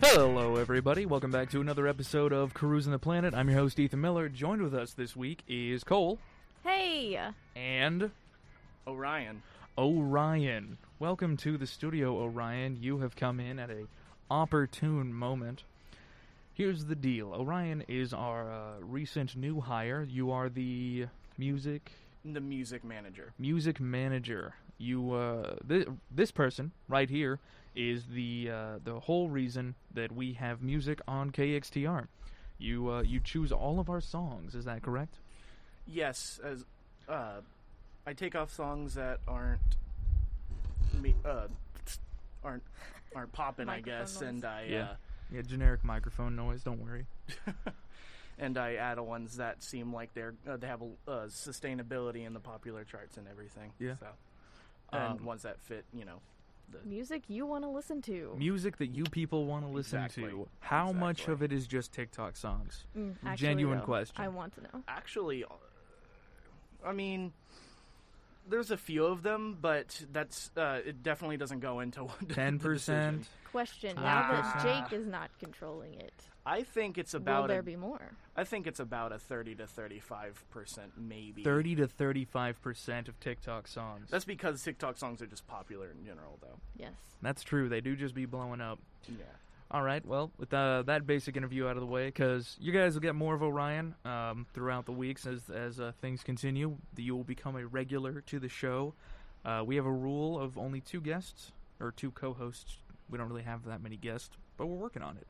Hello, everybody. Welcome back to another episode of Cruising the Planet. I'm your host, Ethan Miller. Joined with us this week is Cole Hey, and Orion. Orion. Welcome to the studio, Orion. You have come in at a opportune moment. Here's the deal Orion is our uh, recent new hire. You are the music The music manager. music manager. You uh, th- this person right here is the uh, the whole reason that we have music on KXTR. You uh, you choose all of our songs. Is that correct? Yes, as uh, I take off songs that aren't me, uh, aren't aren't popping, I guess, noise. and I Yeah. Yeah, generic microphone noise. Don't worry. uh, and I add ones that seem like they're uh, they have a uh, sustainability in the popular charts and everything. Yeah. So, and Um, ones that fit, you know, the music you want to listen to. Music that you people want to listen Exactly. to. How much of it is just TikTok songs? Mm, actually, Genuine though, question. I want to know. actually, I mean. There's a few of them, but that's uh, it. Definitely doesn't go into Ten percent. Question: Now that Ah. Jake is not controlling it, I think it's about. will about there a, be more? I think it's about a 30 to 35 percent, maybe. Thirty to thirty-five percent of TikTok songs. That's because TikTok songs are just popular in general, though. Yes. That's true. They do just be blowing up. Yeah. All right. Well, with uh, that basic interview out of the way, because you guys will get more of Orion um, throughout the weeks as as uh, things continue. You will become a regular to the show. Uh, we have a rule of only two guests or two co-hosts. We don't really have that many guests, but we're working on it.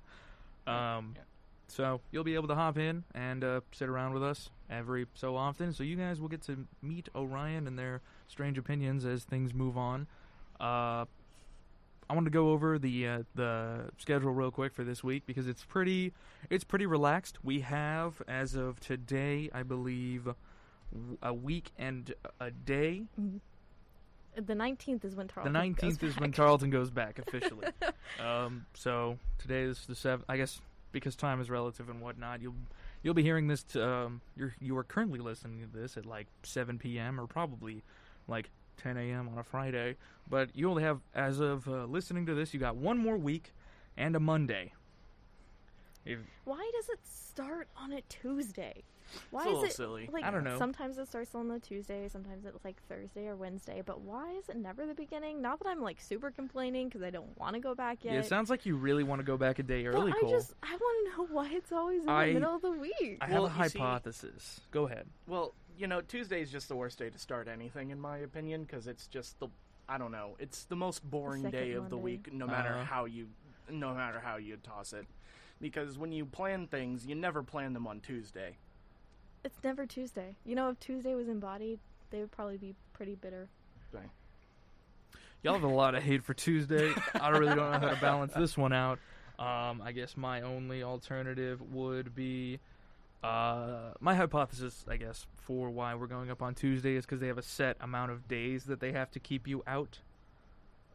Um, Yeah. So you'll be able to hop in and uh, sit around with us every so often. So you guys will get to meet Orion and their strange opinions as things move on. Uh, I want to go over the uh, the schedule real quick for this week because it's pretty it's pretty relaxed. We have as of today, I believe, a week and a day. The nineteenth is when The nineteenth goes is when back. Tarleton goes back officially. um, so today is the seventh. I guess because time is relative and whatnot, you'll you'll be hearing this. To, um, you're you are currently listening to this at like seven p.m. or probably like 10 a.m. on a Friday. But you only have, as of uh, listening to this, you got one more week and a Monday. If, Why does it start on a Tuesday? Why It's a is little it silly. like I don't know. Sometimes it starts on the Tuesday, sometimes it's like Thursday or Wednesday. But why is it never the beginning? Not that I'm like super complaining because I don't want to go back yet. yeah, it sounds like you really want to go back a day but early, I Cole. just I want to know why it's always in I- the middle of the week. I have Well, a you see- hypothesis. Go ahead. Well, you know, Tuesday is just the worst day to start anything, in my opinion, because it's just the I don't know, it's the most boring second day of the Monday. week, no matter Uh-huh. how you, no matter how you toss it, because when you plan things, you never plan them on Tuesday. It's never Tuesday. You know, if Tuesday was embodied, they would probably be pretty bitter. Dang. Y'all have a lot of hate for Tuesday. I really don't know how to balance this one out. Um, I guess my only alternative would be uh, my hypothesis, I guess, for why we're going up on Tuesday is because they have a set amount of days that they have to keep you out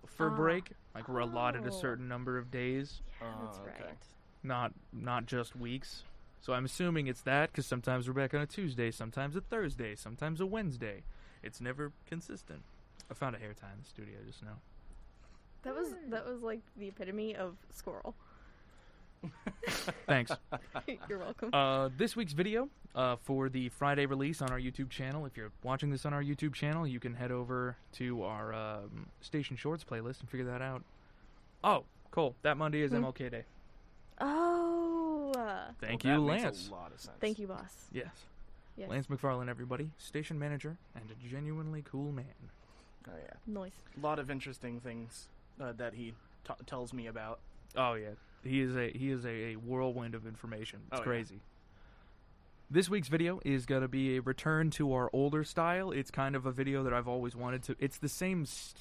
for Ah. break. Like we're allotted a Oh. certain number of days, Yeah, that's okay. right. not not just weeks. So I'm assuming it's that because sometimes we're back on a Tuesday, sometimes a Thursday, sometimes a Wednesday. It's never consistent. I found a hair tie in the studio just now. That was that was like the epitome of squirrel. Thanks. You're welcome. Uh, this week's video uh, for the Friday release on our YouTube channel. If you're watching this on our YouTube channel, you can head over to our um, Station Shorts playlist and figure that out. Oh, cool. That Monday is Hmm. MLK Day. oh, uh, Thank Well, you, Lance. A lot of sense. thank you, boss. Yes. Yes. Lance McFarlane, everybody. Station manager and a genuinely cool man. Oh yeah, Noise. a lot of interesting things uh, that he t- tells me about. Oh yeah, he is a he is a, a whirlwind of information. It's Oh, yeah. crazy. This week's video is going to be a return to our older style. It's kind of a video that I've always wanted to. It's the same s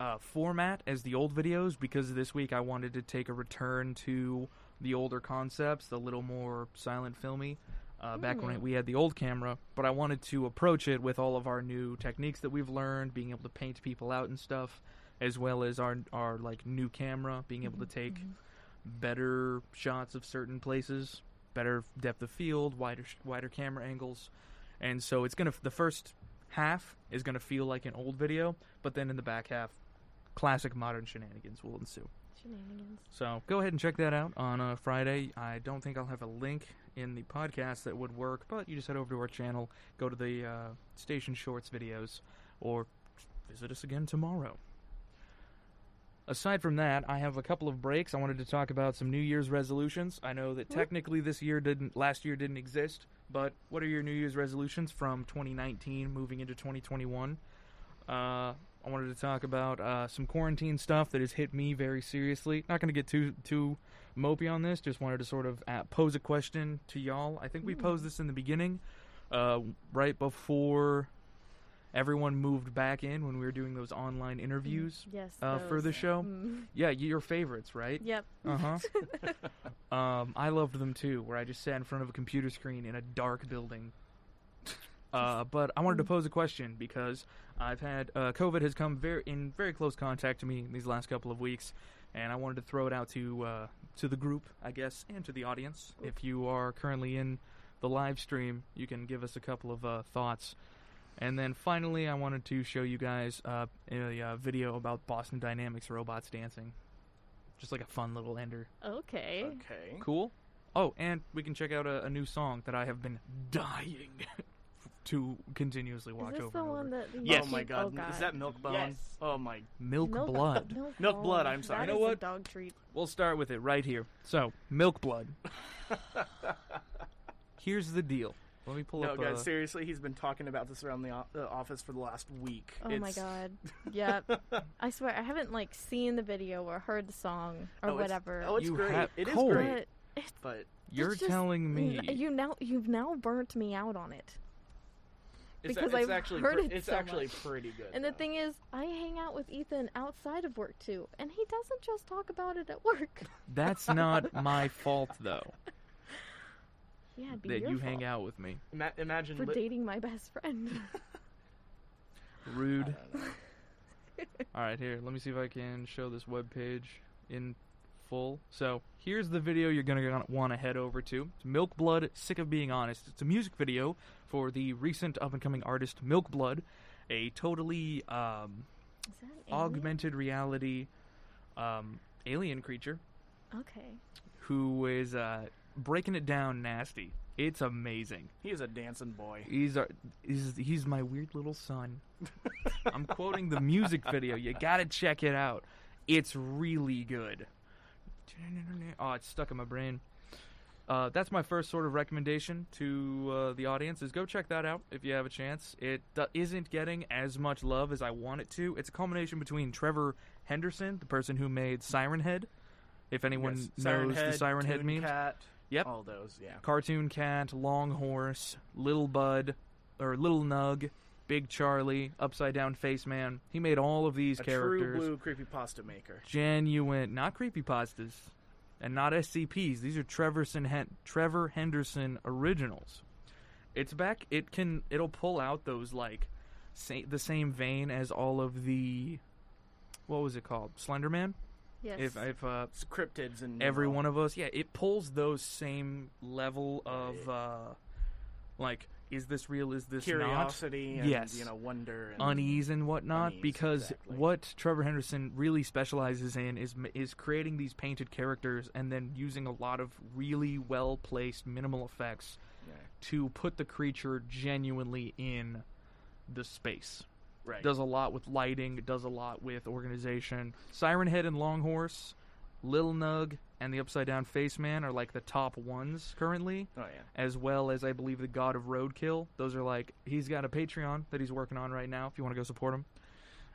uh, format as the old videos because this week I wanted to take a return to the older concepts, the little more silent filmy. Uh, back when Mm. we had the old camera, but I wanted to approach it with all of our new techniques that we've learned, being able to paint people out and stuff, as well as our our like new camera, being able to take Mhm. better shots of certain places, better depth of field, wider wider camera angles, and so it's gonna the first half is gonna feel like an old video, but then in the back half, classic modern shenanigans will ensue. Shenanigans. So go ahead and check that out on uh, Friday. I don't think I'll have a link in the podcast that would work, but you just head over to our channel, go to the uh, Station Shorts videos, or visit us again tomorrow. Aside from that, I have a couple of breaks. I wanted to talk about some New Year's resolutions. I know that technically this year didn't, last year didn't exist, but what are your New Year's resolutions from 2019 moving into 2021? Uh, I wanted to talk about uh, some quarantine stuff that has hit me very seriously. Not going to get too too mopey on this. Just wanted to sort of uh, pose a question to y'all. I think we posed this in the beginning, uh, right before everyone moved back in when we were doing those online interviews. Yes. uh, for the show? Mm. Yeah, your favorites, right? Yep. Uh huh. um, I loved them too, where I just sat in front of a computer screen in a dark building. Uh, but I wanted to pose a question because I've had uh, COVID has come very in very close contact to me these last couple of weeks, and I wanted to throw it out to uh, to the group, I guess, and to the audience. If you are currently in the live stream, you can give us a couple of uh, thoughts. And then finally, I wanted to show you guys uh, a uh, video about Boston Dynamics robots dancing. Just like a fun little ender. Okay. Okay. Cool. Oh, and we can check out a, a new song that I have been dying to continuously Is watch this over the and over. one that? you Oh keep- my god. Oh god. Is that Milk Bone? Yes. Oh my. Milk, Milk Blood. Milk, Milk Blood, I'm sorry. That You know is a what? dog treat. We'll start with it right here. So, Milk Blood. Here's the deal. Let me pull No, up. guys, uh, seriously, he's been talking about this around the o- uh, office for the last week. Oh my It's- god. Yep. I swear I haven't like seen the video or heard the song or Oh, it's- whatever. Oh, it's You great. have- It is Cole. great. but But you're it's just- telling me. n- you now you've now burnt me out on it. It's, Because it's I've actually heard pre- it it's so actually much. pretty good. And the thing is, I hang out with Ethan outside of work too, and he doesn't just talk about it at work. That's not my fault, though, Yeah, it'd be that your you fault hang out with me. Ima- imagine for li- dating my best friend. I Rude. don't. All right, here. Let me see if I can show this web page in full. So here's the video you're gonna want to head over to. It's Milk Blood. Sick of being honest. It's a music video for the recent up and coming artist Milk Blood, a totally um, Is that an alien? augmented reality um, alien creature Okay. who is uh, breaking it down nasty. It's amazing. He is a dancing boy. He's our, he's he's my weird little son. I'm quoting the music video. You gotta check it out. It's really good. Oh, it's stuck in my brain. Uh, that's my first sort of recommendation to uh, the audience is go check that out if you have a chance. It uh, isn't getting as much love as I want it to. It's a combination between Trevor Henderson, the person who made Siren Head, if anyone Yes. knows Siren the Head, Siren Head memes. Cat, Yep. All those, yeah. Cartoon Cat, Long Horse, Little Bud, or Little Nug, Big Charlie, Upside Down Face Man. He made all of these A characters. true blue creepypasta maker. Genuine, not creepypastas, and not SCPs. These are Trevorson Hen- Trevor Henderson originals. It's back. It can. It'll pull out those like, sa- the same vein as all of the, what was it called? Slenderman. Yes. If if uh, It's cryptids and every one of us yeah it pulls those same level of uh like is this real is this curiosity and Yes. you know wonder and unease and whatnot Unease, because exactly. what trevor henderson really specializes in is is creating these painted characters and then using a lot of really well placed minimal effects Yeah. to put the creature genuinely in the space right. does a lot with lighting, does a lot with organization. Siren Head and Long Horse, Lil Nug, and the Upside Down Face Man are like the top ones currently, oh yeah. as well as I believe the God of Roadkill. Those are like he's got a Patreon that he's working on right now. If you want to go support him,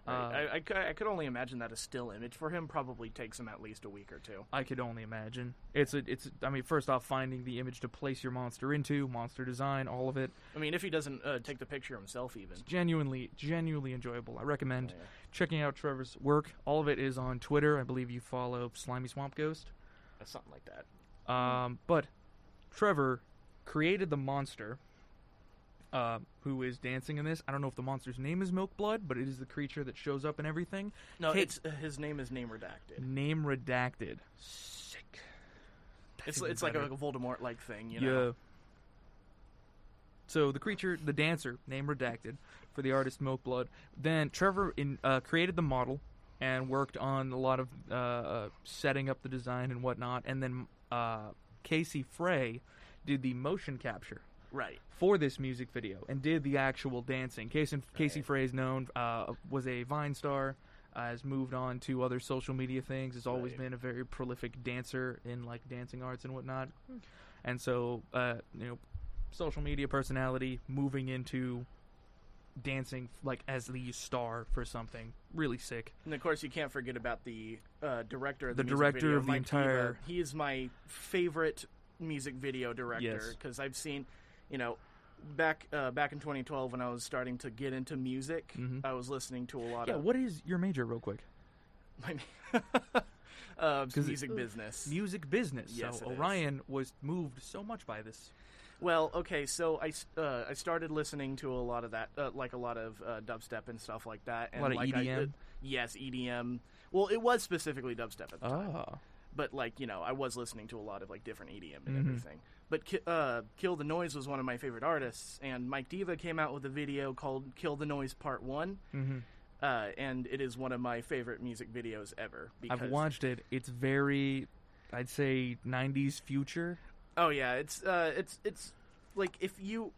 Uh, I, I, I could only imagine that a still image for him probably takes him at least a week or two. I could only imagine. It's a, it's. I mean, first off, finding the image to place your monster into, monster design, all of it, I mean, if he doesn't uh, take the picture himself, even. genuinely, genuinely enjoyable. I recommend Yeah. checking out Trevor's work. All of it is on Twitter. I believe you follow Slimy Swamp Ghost. Something like that. Um, but Trevor created the monster, uh, who is dancing in this. I don't know if the monster's name is Milk Blood, but it is the creature that shows up in everything. No, Hey- it's uh, his name is name redacted. Name redacted. Sick. That's It's it's like a, better. Voldemort like thing, you know. Yeah. So the creature, the dancer, name redacted, for the artist Milk Blood. Then Trevor in, uh, created the model and worked on a lot of uh, uh, setting up the design and whatnot. And then uh, Casey Frey did the motion capture Right. for this music video and did the actual dancing. Casey, Casey Frey is known uh, was a Vine star, uh, has moved on to other social media things. Has always Right. been a very prolific dancer in like dancing arts and whatnot. Hmm. And so, uh, you know, social media personality moving into dancing like as the star for something really sick. And of course, you can't forget about the uh, director of The the, director video, of the Mike entire-. He is my favorite music video director Yes. because I've seen, you know, back uh, back in 2012 when I was starting to get into music, Mhm. I was listening to a lot Yeah, of what is your major, real quick? my uh, it- music Ooh. business. Music business. Yes, so it. Orion was moved so much by this. Well, okay, so I, uh, I started listening to a lot of that, uh, like a lot of uh, dubstep and stuff like that. And lot of like I- uh, yes, EDM. Well, it was specifically dubstep at the time, Ah, but like you know, I was listening to a lot of like different EDM and Mhm. everything. But Ki- uh, Kill the Noise was one of my favorite artists, and Mike Diva came out with a video called "Kill the Noise Part One," hmm uh, and it is one of my favorite music videos ever. Because, I've watched it. It's very, I'd say, '90s future. Oh yeah, it's uh, it's it's like if you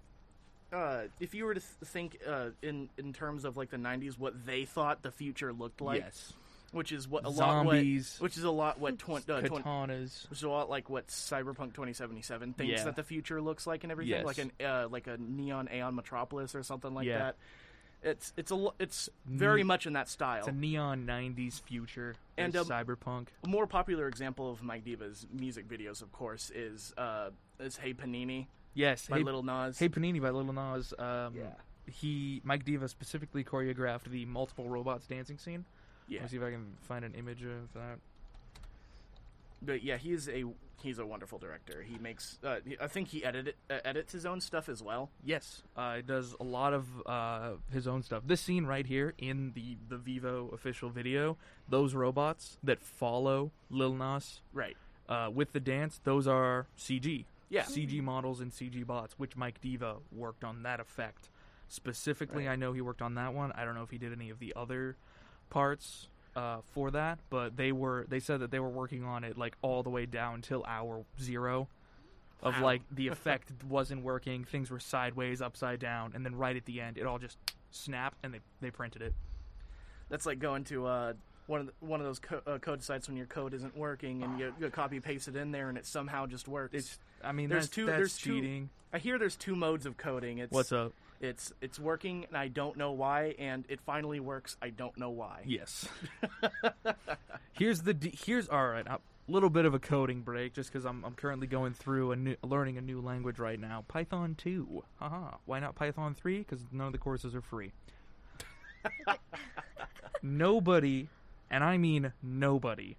uh, if you were to th- think uh, in in terms of like the '90s, what they thought the future looked like, yes, which is what a lot what which is a lot what twen- uh, twen- katanas. which is a lot like what Cyberpunk 2077 thinks Yeah. that the future looks like and everything, Yes. like an uh, like a neon Aeon Metropolis or something like Yeah. that. It's it's a it's very much in that style. It's a neon '90s future And, um, cyberpunk. A more popular example of Mike Diva's music videos, of course, is uh, is Hey Panini Yes, by hey, Lil Nas. hey Panini by Lil Nas. Um, Yeah. He Mike Diva specifically choreographed the multiple robots dancing scene. yeah. Let me see if I can find an image of that. But yeah, he's a he's a wonderful director. He makes uh, I think he edit uh, edits his own stuff as well. Yes, uh, it does a lot of uh, his own stuff. This scene right here in the the Vevo official video, those robots that follow Lil Nas Right. uh, with the dance, those are CG. Yeah. CG models and CG bots, which Mike Diva worked on that effect specifically. Right. I know he worked on that one. I don't know if he did any of the other parts uh, for that, but they were. They said that they were working on it like all the way down till hour zero. Of Wow. like the effect wasn't working, things were sideways, upside down, and then right at the end, it all just snapped and they they printed it. That's like going to uh, one of the, one of those co- uh, code sites when your code isn't working and you, you copy paste it in there and it somehow just works. It's. I mean, There's that's, two- that's there's two- cheating. I hear there's two modes of coding. It's What's up? It's it's working and I don't know why, and it finally works. I don't know why. Yes. here's the d- here's all right. A little bit of a coding break, just because I'm I'm currently going through and learning a new language right now. Python two. Haha. Why not Python three? Because none of the courses are free. nobody, and I mean nobody,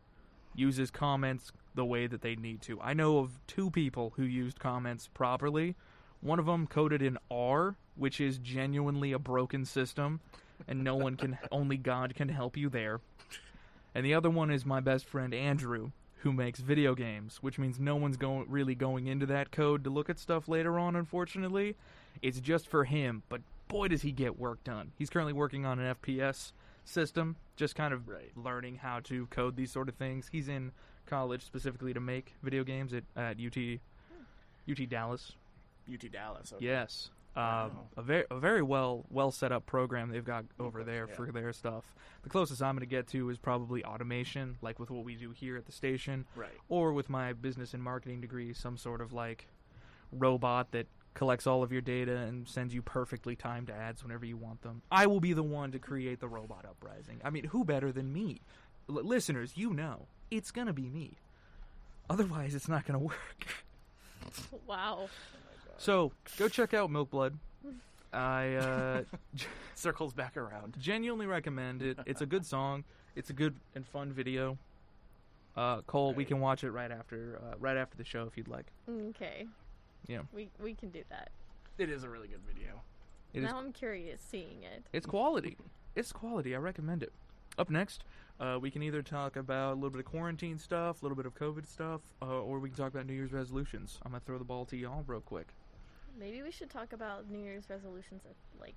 uses comments the way that they need to. I know of two people who used comments properly. One of them coded in R, which is genuinely a broken system, and no one can, only God can help you there. And the other one is my best friend Andrew, who makes video games, which means no one's going really going into that code to look at stuff later on. Unfortunately, it's just for him. But boy, does he get work done! He's currently working on an FPS system, just kind of Right. learning how to code these sort of things. He's in college specifically to make video games at, at UT UT Dallas. UT Dallas. Okay. Yes. Um, Wow. a very a very well well set up program they've got over Okay, there yeah. for their stuff. The closest I'm going to get to is probably automation, like with what we do here at the station, Right. or with my business and marketing degree, some sort of like robot that collects all of your data and sends you perfectly timed ads whenever you want them. I will be the one to create the robot uprising. I mean, who better than me? L- listeners, you know, it's going to be me. Otherwise, it's not going to work. Wow. So go check out Milk Blood. I uh, Circles back around. genuinely recommend it. It's a good song. It's a good and fun video. Uh, Cole, we can watch it right after uh, right after the show if you'd like. Okay. Yeah. We we can do that. It is a really good video. It is now I'm curious seeing it. it's quality. It's quality. I recommend it. Up next, uh, we can either talk about a little bit of quarantine stuff, a little bit of COVID stuff, uh, or we can talk about New Year's resolutions. I'm gonna throw the ball to y'all real quick. Maybe we should talk about New Year's resolutions at like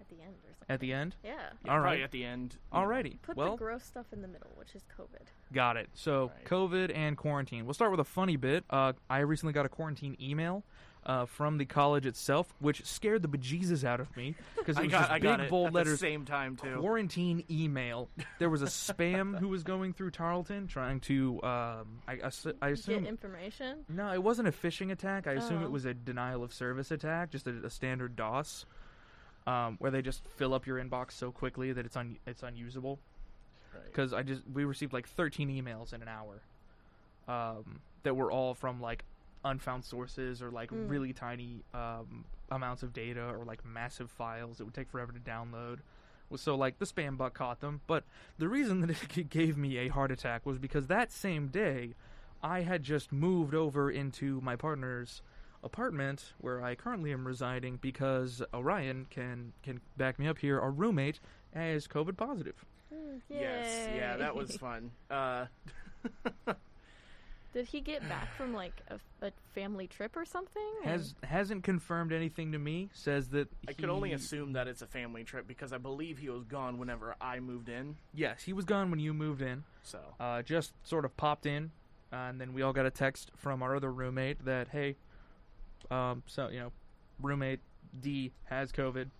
at the end or something. At the end? yeah. Yeah, All probably right. at the end. you. Alrighty. Put well, the gross stuff in the middle, which is COVID. got it. So, Right. COVID and quarantine. We'll start with a funny bit. Uh, I recently got a quarantine email uh, from the college itself, which scared the bejesus out of me because it I was got, just I big got it bold at letters. the same time too. Quarantine email. There was a spam who was going through Tarleton trying to. Um, I, ass- I assume Get information. No, it wasn't a phishing attack. I assume Oh. it was a denial of service attack, just a, a standard DOS, um, where they just fill up your inbox so quickly that it's un- it's unusable. Right. Because I just we received like 13 emails in an hour, um, that were all from like unfound sources or like Mm. really tiny um, amounts of data or like massive files. It would take forever to download. So like the spam bug caught them, but the reason that it gave me a heart attack was because that same day, I had just moved over into my partner's apartment where I currently am residing because Orion can can back me up here. Our roommate is COVID positive. Mm, Yes, yeah, that was fun. Uh, Did he get back from like a, a family trip or something? Has hasn't confirmed anything to me. Says that I could only assume that it's a family trip because I believe he was gone whenever I moved in. Yes, he was gone when you moved in. So Uh, just sort of popped in, uh, and then we all got a text from our other roommate that hey, um, so you know, roommate D has COVID.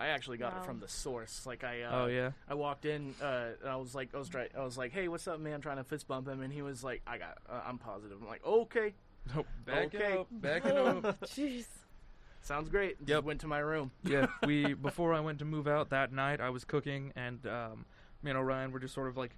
I actually got Wow. it from the source. Like I, uh, oh yeah. I walked in, uh, and I was like, I was trying, I was like, hey, what's up, man? trying to fist bump him, and he was like, I got, uh, I'm positive. I'm like, okay, Oh, back Okay. it up, back it up. Jeez. sounds great. Just Yep. went to my room. yeah, we before I went to move out that night, I was cooking, and um, me and Orion were just sort of like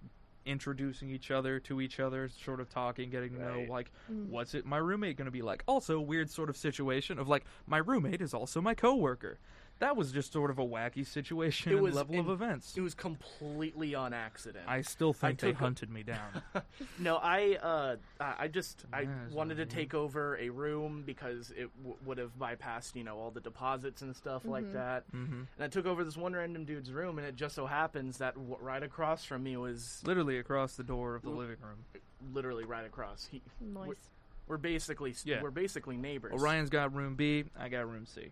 introducing each other to each other, sort of talking, getting to know like Mm. what's it my roommate going to be like. Also, weird sort of situation of like my roommate is also my coworker. That was just sort of a wacky situation It and was level of events. It was completely on accident. I still think they took a- hunted me down. No, I uh, I I just I Yeah, wanted to take over a room because it w- would have bypassed you know all the deposits and stuff like Mhm. that. hmm And I took over this one random dude's room, and it just so happens that w- right across from me was Literally across the door of the Ooh. living room. literally right across. He, Nice. we're basically Yeah. we're basically neighbors. Orion's got room B. I got room C.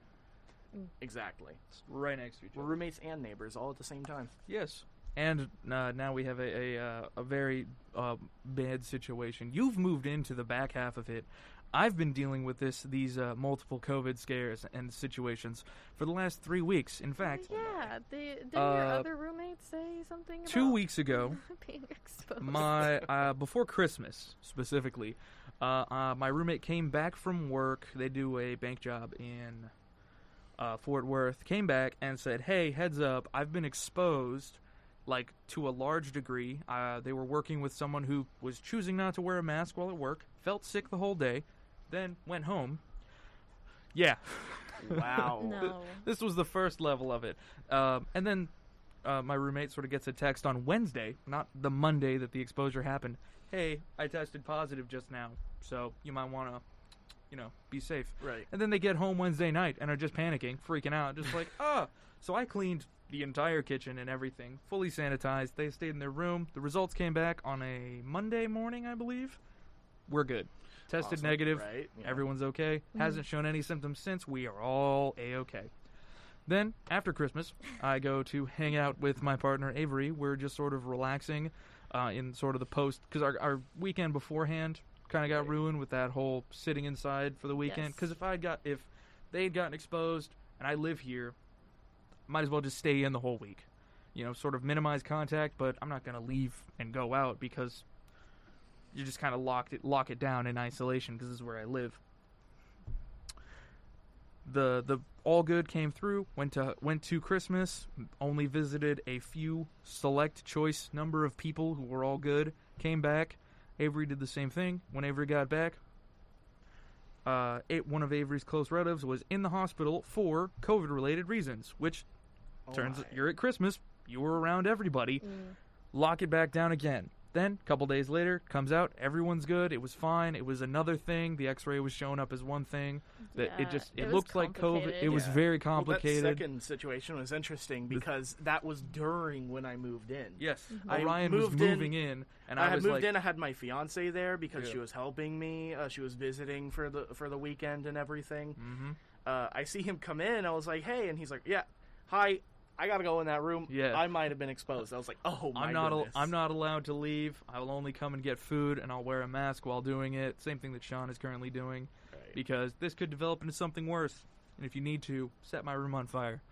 Exactly. It's right next to each We're other. roommates and neighbors all at the same time. Yes. And uh, now we have a a, uh, a very uh, bad situation. You've moved into the back half of it. I've been dealing with this these uh, multiple COVID scares and situations for the last three weeks. In fact, yeah. The, didn't your Uh, other roommate say something? two weeks ago, being exposed. my uh, before Christmas specifically, uh, uh, my roommate came back from work. They do a bank job in uh, Fort Worth. Came back and said, "Hey, heads up! I've been exposed, like to a large degree. Uh, they were working with someone who was choosing not to wear a mask while at work. Felt sick the whole day, then went home. Yeah, Wow. No. this was the first level of it. Um, and then uh, my roommate sort of gets a text on Wednesday, not the Monday that the exposure happened. Hey, I tested positive just now, so you might want to, you know, be safe. Right. And then they get home Wednesday night and are just panicking, freaking out, just like, ah. So I cleaned the entire kitchen and everything, fully sanitized. They stayed in their room. The results came back on a Monday morning, I believe. We're good. Tested Awesome, negative. Right. Yeah. Everyone's okay. Mhm. Hasn't shown any symptoms since. We are all a okay. Then after Christmas, I go to hang out with my partner Avery. We're just sort of relaxing uh, in sort of the post because our, our weekend beforehand kind of got ruined with that whole sitting inside for the weekend. Yes. Because if I got if they had gotten exposed and I live here, might as well just stay in the whole week. You know, sort of minimize contact, but I'm not gonna leave and go out because you just kind of locked it lock it down in isolation because this is where I live. The the all good came through. Went to went to Christmas. Only visited a few select choice number of people who were all good. Came back. Avery did the same thing. When Avery got back, uh, it, one of Avery's close relatives was in the hospital for COVID related reasons. Which Oh turns my. you're at Christmas. You were around everybody Mm. lock it back down again. Then, a couple days later, comes out, everyone's good, it was fine, it was another thing, the x ray was showing up as one thing, that Yeah, it just, it, was looked like COVID, it complicated. was Yeah. very Well, that complicated. second situation was interesting The- because that was during when I moved in. yes, Mhm. I Orion was moved in- moving in, and I, I, had was moved like, in. I had my fiance there because Yeah. she was helping me. Uh, she was visiting for the for the weekend and everything. hmm Uh, I see him come in. I was like, "Hey," and he's like, "Yeah." "Hi, I gotta go in that room." Yeah. I might have been exposed. I was like, "Oh my I'm not. Al- goodness." I'm not allowed to leave. I will only come and get food, and I'll wear a mask while doing it. Same thing that Sean is currently doing, Right. because this could develop into something worse. And if you need to, set my room on fire.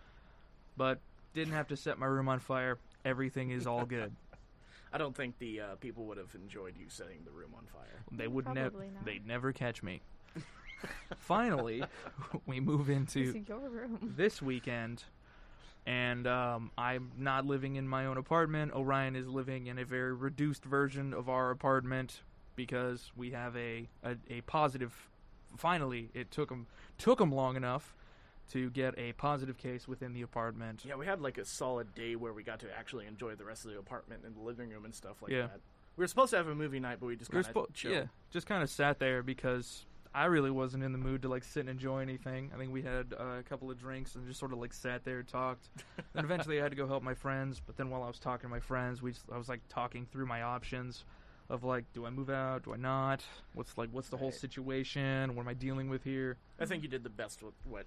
But didn't have to set my room on fire. Everything is all good. I don't think the uh, people would have enjoyed you setting the room on fire. They would never. They'd never catch me. Finally, we move into It's your room. this weekend, and um, I'm not living in my own apartment. Orion is living in a very reduced version of our apartment because we have a a, a positive. Finally, it took him took him long enough to get a positive case within the apartment. Yeah, we had like a solid day where we got to actually enjoy the rest of the apartment and the living room and stuff like Yeah. that. We were supposed to have a movie night, but we just kind of spo- yeah, just kind of sat there because I really wasn't in the mood to like sit and enjoy anything. I think we had uh, a couple of drinks and just sort of like sat there, talked. and eventually I had to go help my friends. But then while I was talking to my friends, we just, I was like talking through my options of like, do I move out? Do I not? What's like, what's the whole situation? What am I dealing with here? I think you did the best with what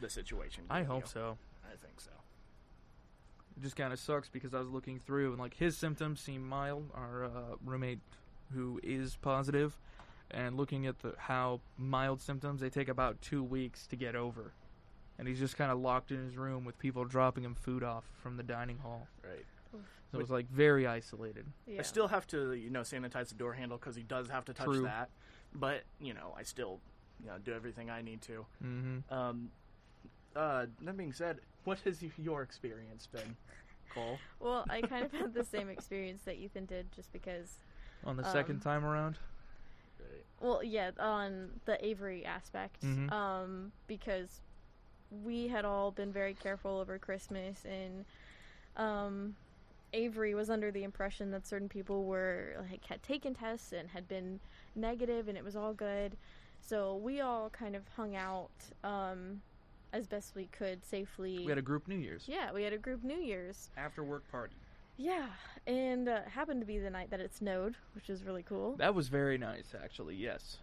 the situation. I hope you. so. I think so. It just kind of sucks because I was looking through and like his symptoms seem mild. Our uh, roommate, who is positive, and looking at the how mild symptoms they take about two weeks to get over, and he's just kind of locked in his room with people dropping him food off from the dining hall. Right. So it was like very isolated. Yeah. I still have to, you know, sanitize the door handle because he does have to touch True. that. But you know, I still, you know, do everything I need to. Mm-hmm. Um, uh, that being said, what has your experience been, Cole? Well, I kind of had the same experience that Ethan did, just because. On the second Um, time around, Right. Well, yeah, on the Avery aspect, Mhm. um, because we had all been very careful over Christmas, and um, Avery was under the impression that certain people were like had taken tests and had been negative, and it was all good. So we all kind of hung out um, as best we could safely. we had a group New Year's yeah, we had a group New Year's. after work party. Yeah, and uh, happened to be the night that it snowed, which is really cool. That was very nice, actually. Yes,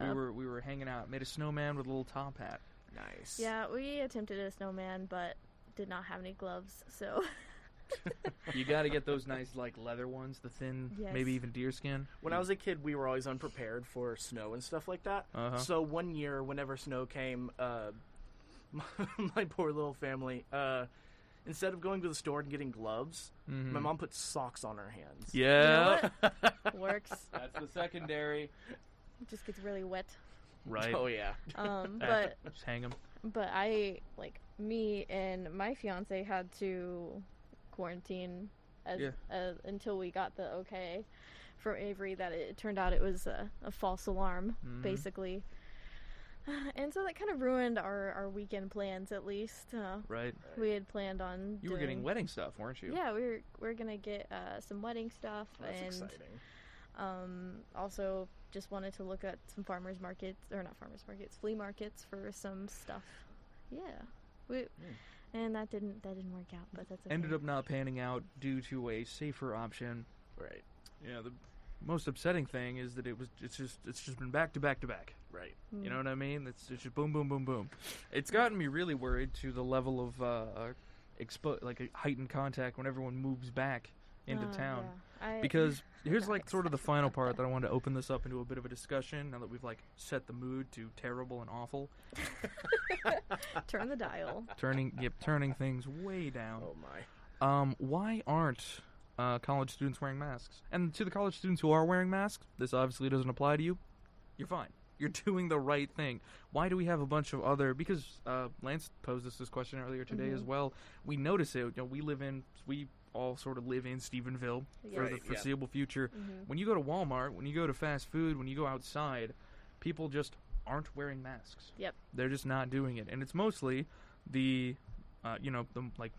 we Uh, were we were hanging out, made a snowman with a little top hat. Nice. Yeah, we attempted a snowman, but did not have any gloves, so You got to get those nice like leather ones, the thin, maybe even deer skin. When I was a kid, we were always unprepared for snow and stuff like that. Uh-huh. So one year, whenever snow came, uh, my, my poor little family, uh, instead of going to the store and getting gloves, Mhm. my mom put socks on her hands. Yeah, works. that's the secondary. It just gets really wet. Right. Oh yeah. Um, but just hang them. but I like me and my fiance had to quarantine as, Yeah. uh, until we got the okay from Avery that it, turned out it was a, a false alarm, Mhm. basically. And so that kind of ruined our, our weekend plans. At least uh, Right. we had planned on. You were getting wedding stuff, weren't you? Yeah, we were we are gonna get uh, some wedding stuff That's and exciting. um, also just wanted to look at some farmers markets or not farmers markets, flea markets for some stuff. Yeah, we and that didn't that didn't work out, but that's okay. Ended up not panning out due to a safer option. Right. Yeah. The most upsetting thing is that it was. It's just. It's just been back to back to back. Right. You Mm. know what I mean? It's, it's just boom, boom, boom, boom. It's gotten me really worried to the level of uh, expo- like a heightened contact when everyone moves back into Uh, town. yeah. I- Because here's like sort of the final part that. that I wanted to open this up into a bit of a discussion. Now that we've like set the mood to terrible and awful, turn the dial. turning yep, turning things way down. Oh my. Um, why aren't uh, college students wearing masks? And to the college students who are wearing masks, this obviously doesn't apply to you. You're fine. You're doing the right thing. Why do we have a bunch of other? Because uh, Lance posed us this question earlier today as Mhm. well. We notice it. You know, we live in. We all sort of live in Stephenville for Right, the yeah. foreseeable future. Mhm. When you go to Walmart, when you go to fast food, when you go outside, people just aren't wearing masks. Yep. They're just not doing it, and it's mostly the, uh, you know, the like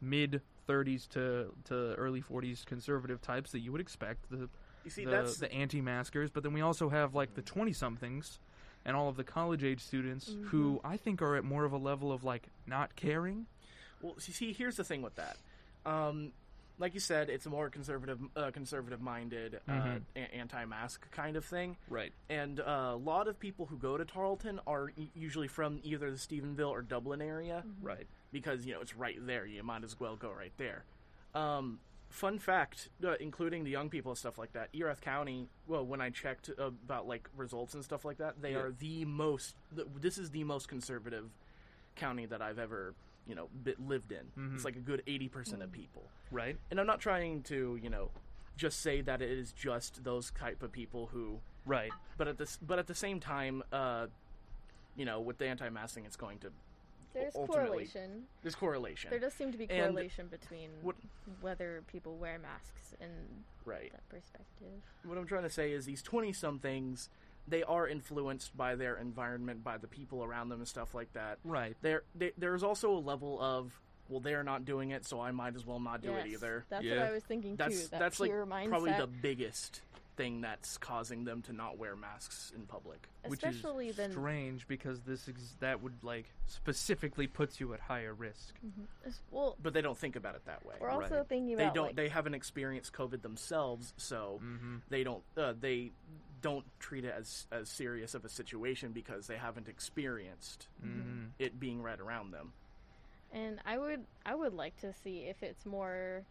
mid 30s to to early 40s conservative types that you would expect the You see, the, that's the anti-maskers, but then we also have like the 20 somethings and all of the college age students who I think are at more of a level of like not caring. Well, see- see, here's the thing with that. Um, like you said, it's a more conservative, uh, conservative-minded, uh, Mhm. a- anti-mask kind of thing. Right. And uh, a lot of people who go to Tarleton are usually from either the Stephenville or Dublin area. Right. Because you know it's right there. You might as well go right there. Um, fun fact, uh, including the young people and stuff like that. Erath County. Well, when I checked about like results and stuff like that, they Yeah. are the most. this is the most conservative county that I've ever you know bit, lived in. Mhm. It's like a good eighty percent of people. Right. And I'm not trying to you know just say that it is just those type of people who Right. but at this but at the same time uh you know with the anti-masking it's going to There's correlation. there's correlation There does seem to be And correlation between what- whether people wear masks and right that perspective. what i'm trying to say is these 20 somethings they are influenced by their environment by the people around them and stuff like that Right. there they, there's also a level of well they're not doing it so i might as well not do it either That's Yeah. what I was thinking that's too. That that's like pure mindset, probably the biggest thing that's causing them to not wear masks in public Which especially is then. strange because this ex- that would like specifically puts you at higher risk. Mhm. Well, but they don't think about it that way we're also Right. thinking they don't like, they haven't experienced covid themselves so Mm-hmm. they don't uh, they don't treat it as as serious of a situation because they haven't experienced Mm-hmm. it being right around them And I would I would like to see if it's more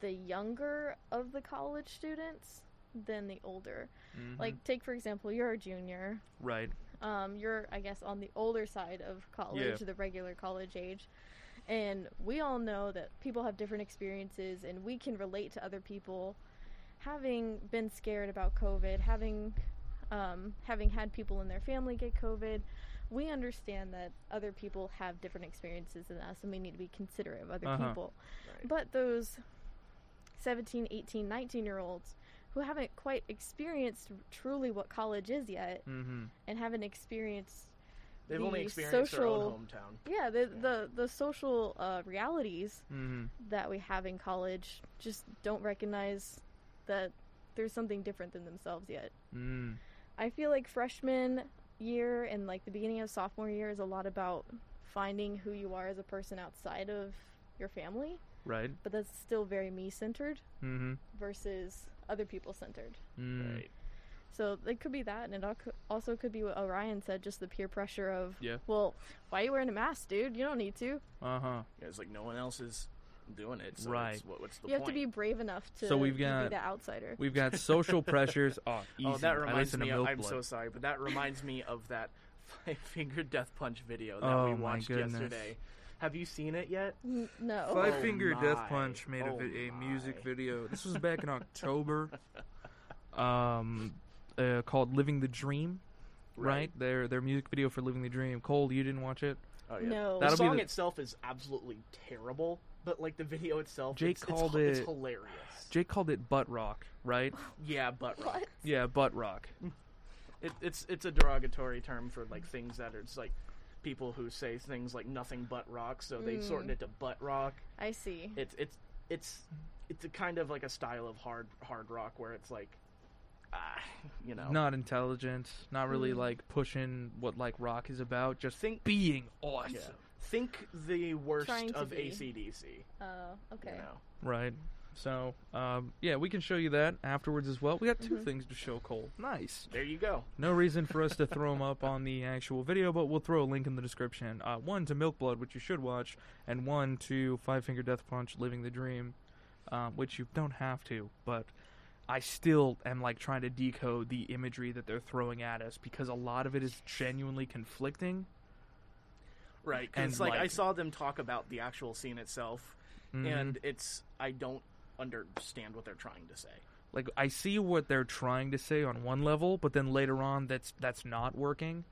the younger of the college students than the older. Mm-hmm. Like take for example, you're a junior. right. Um, you're I guess on the older side of college, Yeah. the regular college age. And we all know that people have different experiences and we can relate to other people having been scared about COVID, having um, having had people in their family get COVID, we understand that other people have different experiences than us and we need to be considerate of other Uh-huh. people. Right. But those 17, 18, 19 year olds who haven't quite experienced truly what college is yet Mm-hmm. and haven't experienced they've the only experienced their own social- hometown yeah the the, the social uh, realities Mm-hmm. that we have in college just don't recognize that there's something different than themselves yet Mm. i feel like freshman year and like the beginning of sophomore year is a lot about finding who you are as a person outside of your family Right. but that's still very me centered Mm-hmm. versus other people centered Mm. right so it could be that and it also could be what orion said just the peer pressure of Yeah. well why are you wearing a mask dude you don't need to Uh huh. yeah, it's like no one else is doing it so Right. what, what's the you have to be brave enough to So we've to be got- the outsider We've got social pressures. Oh, easy. oh that reminds me of, i'm Blood. so sorry but that reminds me of that five finger death punch video that Oh, we my watched goodness. yesterday have you seen it yet N- no Five Oh Finger my. Death Punch made a, Oh vi- a music video. This was back in October. Um, uh, called "Living the Dream." Right. Their their music video for "Living the Dream." Cole, you didn't watch it. oh yeah no the That'll be song the- itself is absolutely terrible but like the video itself Jake it's, it's called h- it's it- hilarious Jake called it butt rock. Right. yeah butt rock what Yeah, butt rock. It, it's it's a derogatory term for like things that are it's like people who say things like nothing but rock, so they Mm. shorten it to butt rock. i see It's it's it's it's a kind of like a style of hard hard rock where it's like, ah, you know, Not intelligent. Not really Mm. like pushing what like rock is about. Just Think- being awesome. yeah. Think the worst of be. ACDC. oh okay You know, Right. So, um, yeah, we can show you that afterwards as well. We got 2 Mhm. things to show Cole. Nice. there you go. No reason for us to throw them up on the actual video, but we'll throw a link in the description. Uh, one to Milk Blood, which you should watch, and one to Five Finger Death Punch, Living the Dream, um, which you don't have to, but I still am like trying to decode the imagery that they're throwing at us because a lot of it is genuinely conflicting. Right, 'cause And, it's like, I saw them talk about the actual scene itself, Mhm. and it's I don't understand what they're trying to say. like I see what they're trying to say on one level, but then later on that's that's not working.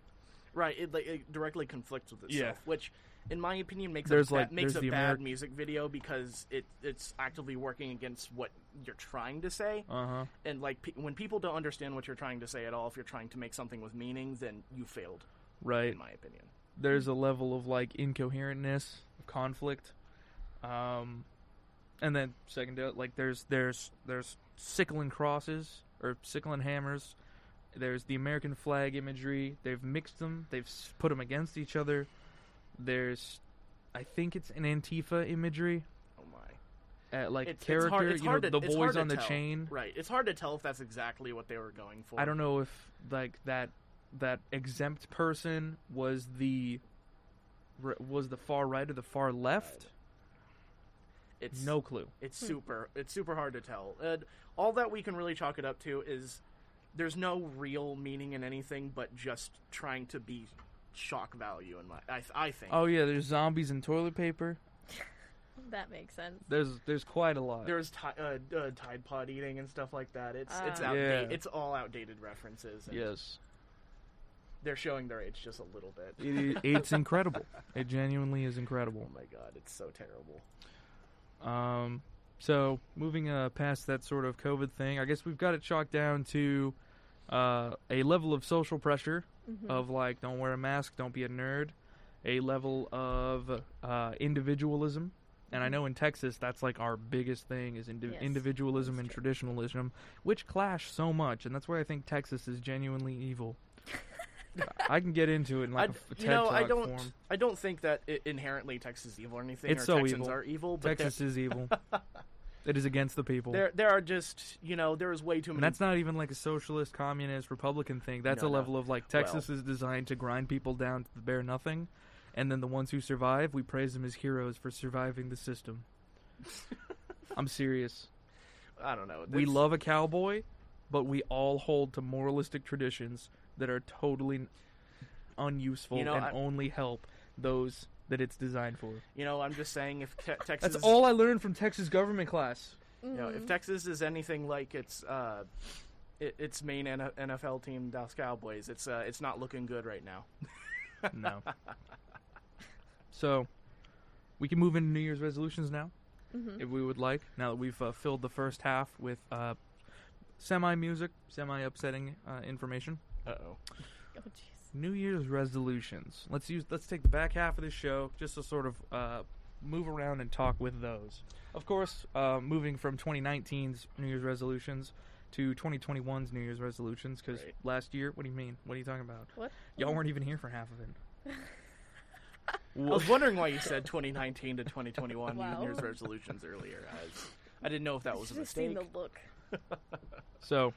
Right, it, like, it directly conflicts with itself, Yeah. which, in my opinion, makes There's, a like- makes a bad Ameri- music video because it it's actively working against what you're trying to say. Uh huh. And like pe- when people don't understand what you're trying to say at all, if you're trying to make something with meaning, then you failed, Right. in my opinion. there's a level of like incoherentness conflict um and then second uh, like there's there's there's sickle and crosses or sickle and hammers there's the american flag imagery they've mixed them they've put them against each other there's i think it's an antifa imagery Oh my! uh, like It's, character it's hard, it's you know to, the boys on the tell. chain Right, it's hard to tell if that's exactly what they were going for. I don't know if like that that exempt person was the was the far right or the far left. It's No clue. It's super. It's super hard to tell. And all that we can really chalk it up to is there's no real meaning in anything, but just trying to be shock value. In my, I, I think. Oh yeah, there's zombies and toilet paper. That makes sense. There's there's quite a lot. There's ti uh, uh, Tide Pod eating and stuff like that. It's it's Ah. outdated. Yeah. It's all outdated references. And yes, they're showing their age just a little bit. it, it's incredible. It genuinely is incredible. Oh my god, it's so terrible. Um, so moving uh, past that sort of COVID thing, I guess we've got it chalked down to uh, a level of social pressure Mhm. of like, don't wear a mask, don't be a nerd. A level of uh, individualism, and I know in Texas that's like our biggest thing is indi- Yes, individualism and true. traditionalism, which clash so much, and that's why I think Texas is genuinely evil. I can get into it in like I, a you know, I don't. form. I don't think that inherently Texas is evil or anything. It's or so Texans evil. are evil, but Texas is evil. it is against the people. there, there, are just you know there is way too And many. that's not even like a socialist, communist, Republican thing. That's No, a no. level of like Texas is designed to grind people down to the bare nothing, and then the ones who survive, we praise them as heroes for surviving the system. I'm serious. I don't know. We love a cowboy, but we all hold to moralistic traditions that are totally unuseful You know, and I- only help those that it's designed for. You know, I'm just saying if te- Texas. That's all I learned from Texas government class. You know, if. Texas is anything like its uh, it, its main N- NFL team, Dallas Cowboys, it's uh, it's not looking good right now. No. so, we can move into New Year's resolutions now, Mhm. if we would like. Now that we've uh, filled the first half with uh, semi music, semi upsetting uh, information. Uh oh. Oh, jeez. New Year's resolutions. Let's use. Let's take the back half of this show just to sort of uh, move around and talk with those. Of course, uh, moving from 2019's New Year's resolutions to 2021's New Year's resolutions because Right. last year. What do you mean? What are you talking about? What? Y'all weren't even here for half of it. I was wondering why you said 2019 to 2021 Wow. New Year's resolutions earlier. I, I didn't know if that was a Should've seen the look. So,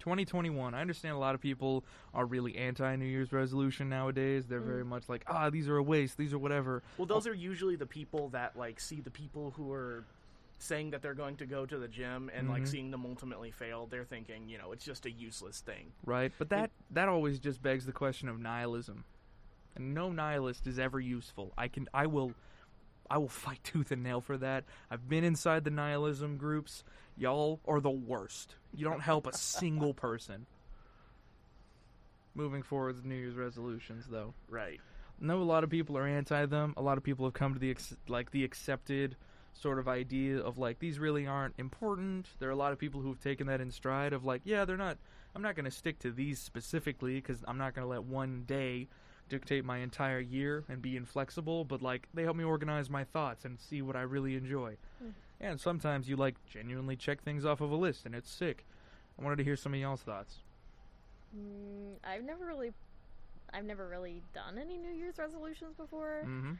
2021. I understand a lot of people are really anti New Year's resolution nowadays. They're very Mm. much like, ah, these are a waste. These are whatever. Well, those are usually the people that like see the people who are saying that they're going to go to the gym and like Mhm. seeing them ultimately fail. They're thinking, you know, it's just a useless thing. right? But that that always just begs the question of nihilism. And no nihilist is ever useful. I can I will I will fight tooth and nail for that. I've been inside the nihilism groups. Y'all are the worst. You don't help a single person. Moving forward with New Year's resolutions though. Right. know a lot of people are anti them. A lot of people have come to the ex- like the accepted sort of idea of like these really aren't important. There are a lot of people who've taken that in stride of like, yeah, they're not. I'm not going to stick to these specifically because I'm not going to let one day dictate my entire year and be inflexible. But like, they help me organize my thoughts and see what I really enjoy. Mm. And sometimes you like genuinely check things off of a list, and it's sick. I wanted to hear some of y'all's thoughts. Mm, I've never really, I've never really done any New Year's resolutions before. Mm-hmm.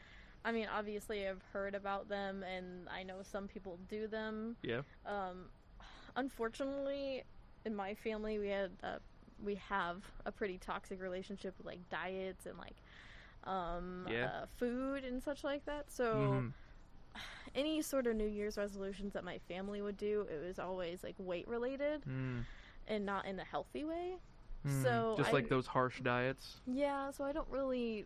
I mean, obviously, I've heard about them, and I know some people do them. Yeah. Um, unfortunately, in my family, we had uh, we have a pretty toxic relationship with like diets and like um, Yeah. uh, food and such like that. So Mhm. Any sort of New Year's resolutions that my family would do, it was always like weight related Mm. and not in a healthy way. Mm. So just I- like those harsh diets. Yeah, so I don't really.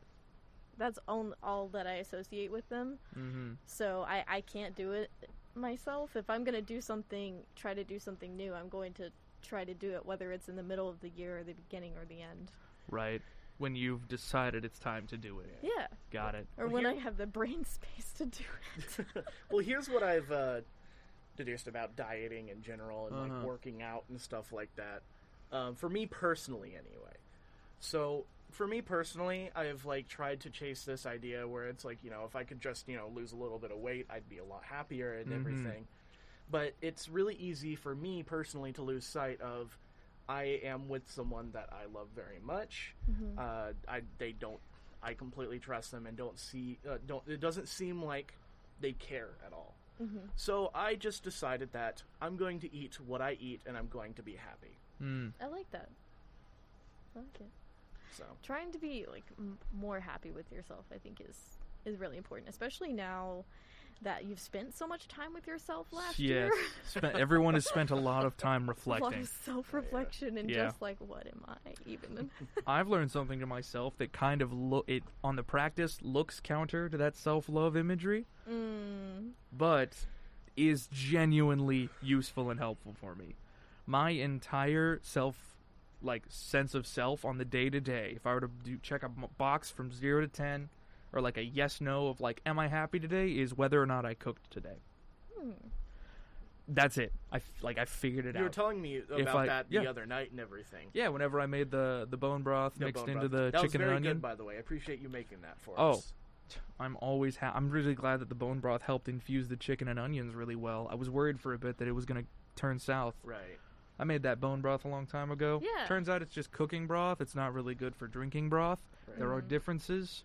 That's all, all that I associate with them. Mm-hmm. So I, I can't do it myself. If I'm going to do something, try to do something new, I'm going to try to do it whether it's in the middle of the year or the beginning or the end. Right. When you've decided it's time to do it. Yeah. Got it. Or Well, when here- I have the brain space to do it. well, here's what I've uh, deduced about dieting in general and Uh-huh. like working out and stuff like that. Um, for me personally, anyway. So for me personally, I've like tried to chase this idea where it's like you know if I could just you know lose a little bit of weight, I'd be a lot happier and Mhm. everything. But it's really easy for me personally to lose sight of I am with someone that I love very much. Mhm. Uh, I they don't. I completely trust them and don't see. Uh, don't. It doesn't seem like they care at all. Mhm. So I just decided that I'm going to eat what I eat and I'm going to be happy. Mm. I like that. I like it. So trying to be like m- more happy with yourself i think is is really important especially now that you've spent so much time with yourself last Yes. year Spent, everyone has spent a lot of time reflecting. a lot of self-reflection and Yeah. just like what am i even I've learned something to myself that kind of look it on the practice looks counter to that self-love imagery, mm, but is genuinely useful and helpful for me. My entire self like sense of self on the day to day. If I were to do check a box from 0 to 10 or like a yes no of like am I happy today is whether or not I cooked today. hmm. That's it. I f- like I figured it out. you were telling me about I- that yeah. the other night and everything. yeah, whenever I made the the bone broth No mixed bone into broth. the that was chicken very and onion. good, by the way. I appreciate you making that for us. Oh. us. I'm always ha- I'm really glad that the bone broth helped infuse the chicken and onions really well. I was worried for a bit that it was going to turn south. Right. I made that bone broth a long time ago. Yeah. Turns out it's just cooking broth. It's not really good for drinking broth. right. There are Mhm. differences.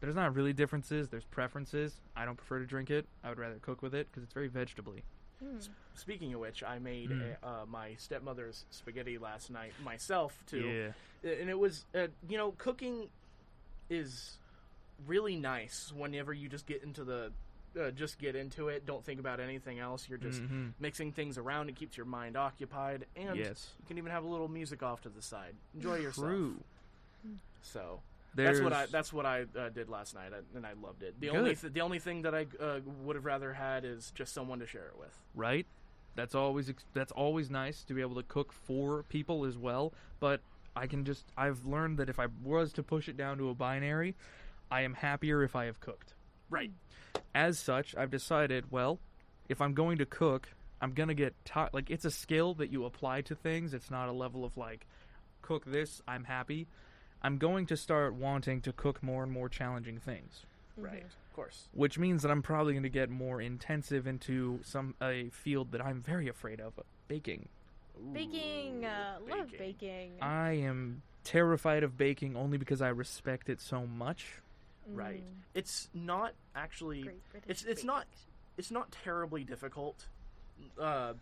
There's not really differences. There's preferences. I don't prefer to drink it. I would rather cook with it because it's very vegetably. Hmm. Speaking of which, I made Mm. a, uh, my stepmother's spaghetti last night myself too. Yeah. and it was uh, you know cooking is really nice whenever you just get into the uh, just get into it don't think about anything else you're just Mhm. mixing things around it keeps your mind occupied and yes. you can even have a little music off to the side enjoy yourself True. so There's, that's what i that's what i uh, did last night and i loved it the Good. only th- the only thing that i uh, would have rather had is just someone to share it with right? That's always ex- that's always nice to be able to cook for people as well. But I can just I've learned that if I was to push it down to a binary, I am happier if I have cooked. right As such, I've decided well, if I'm going to cook, I'm gonna get taught. Like it's a skill that you apply to things. It's not a level of like cook this, I'm happy. I'm going to start wanting to cook more and more challenging things right Mhm. of course which means that I'm probably going to get more intensive into some a field that I'm very afraid of, baking. baking Ooh, uh love baking I am terrified of baking only because I respect it so much. right Mm. it's not actually Great it's- it's Bake not- it's not terribly difficult. Uh,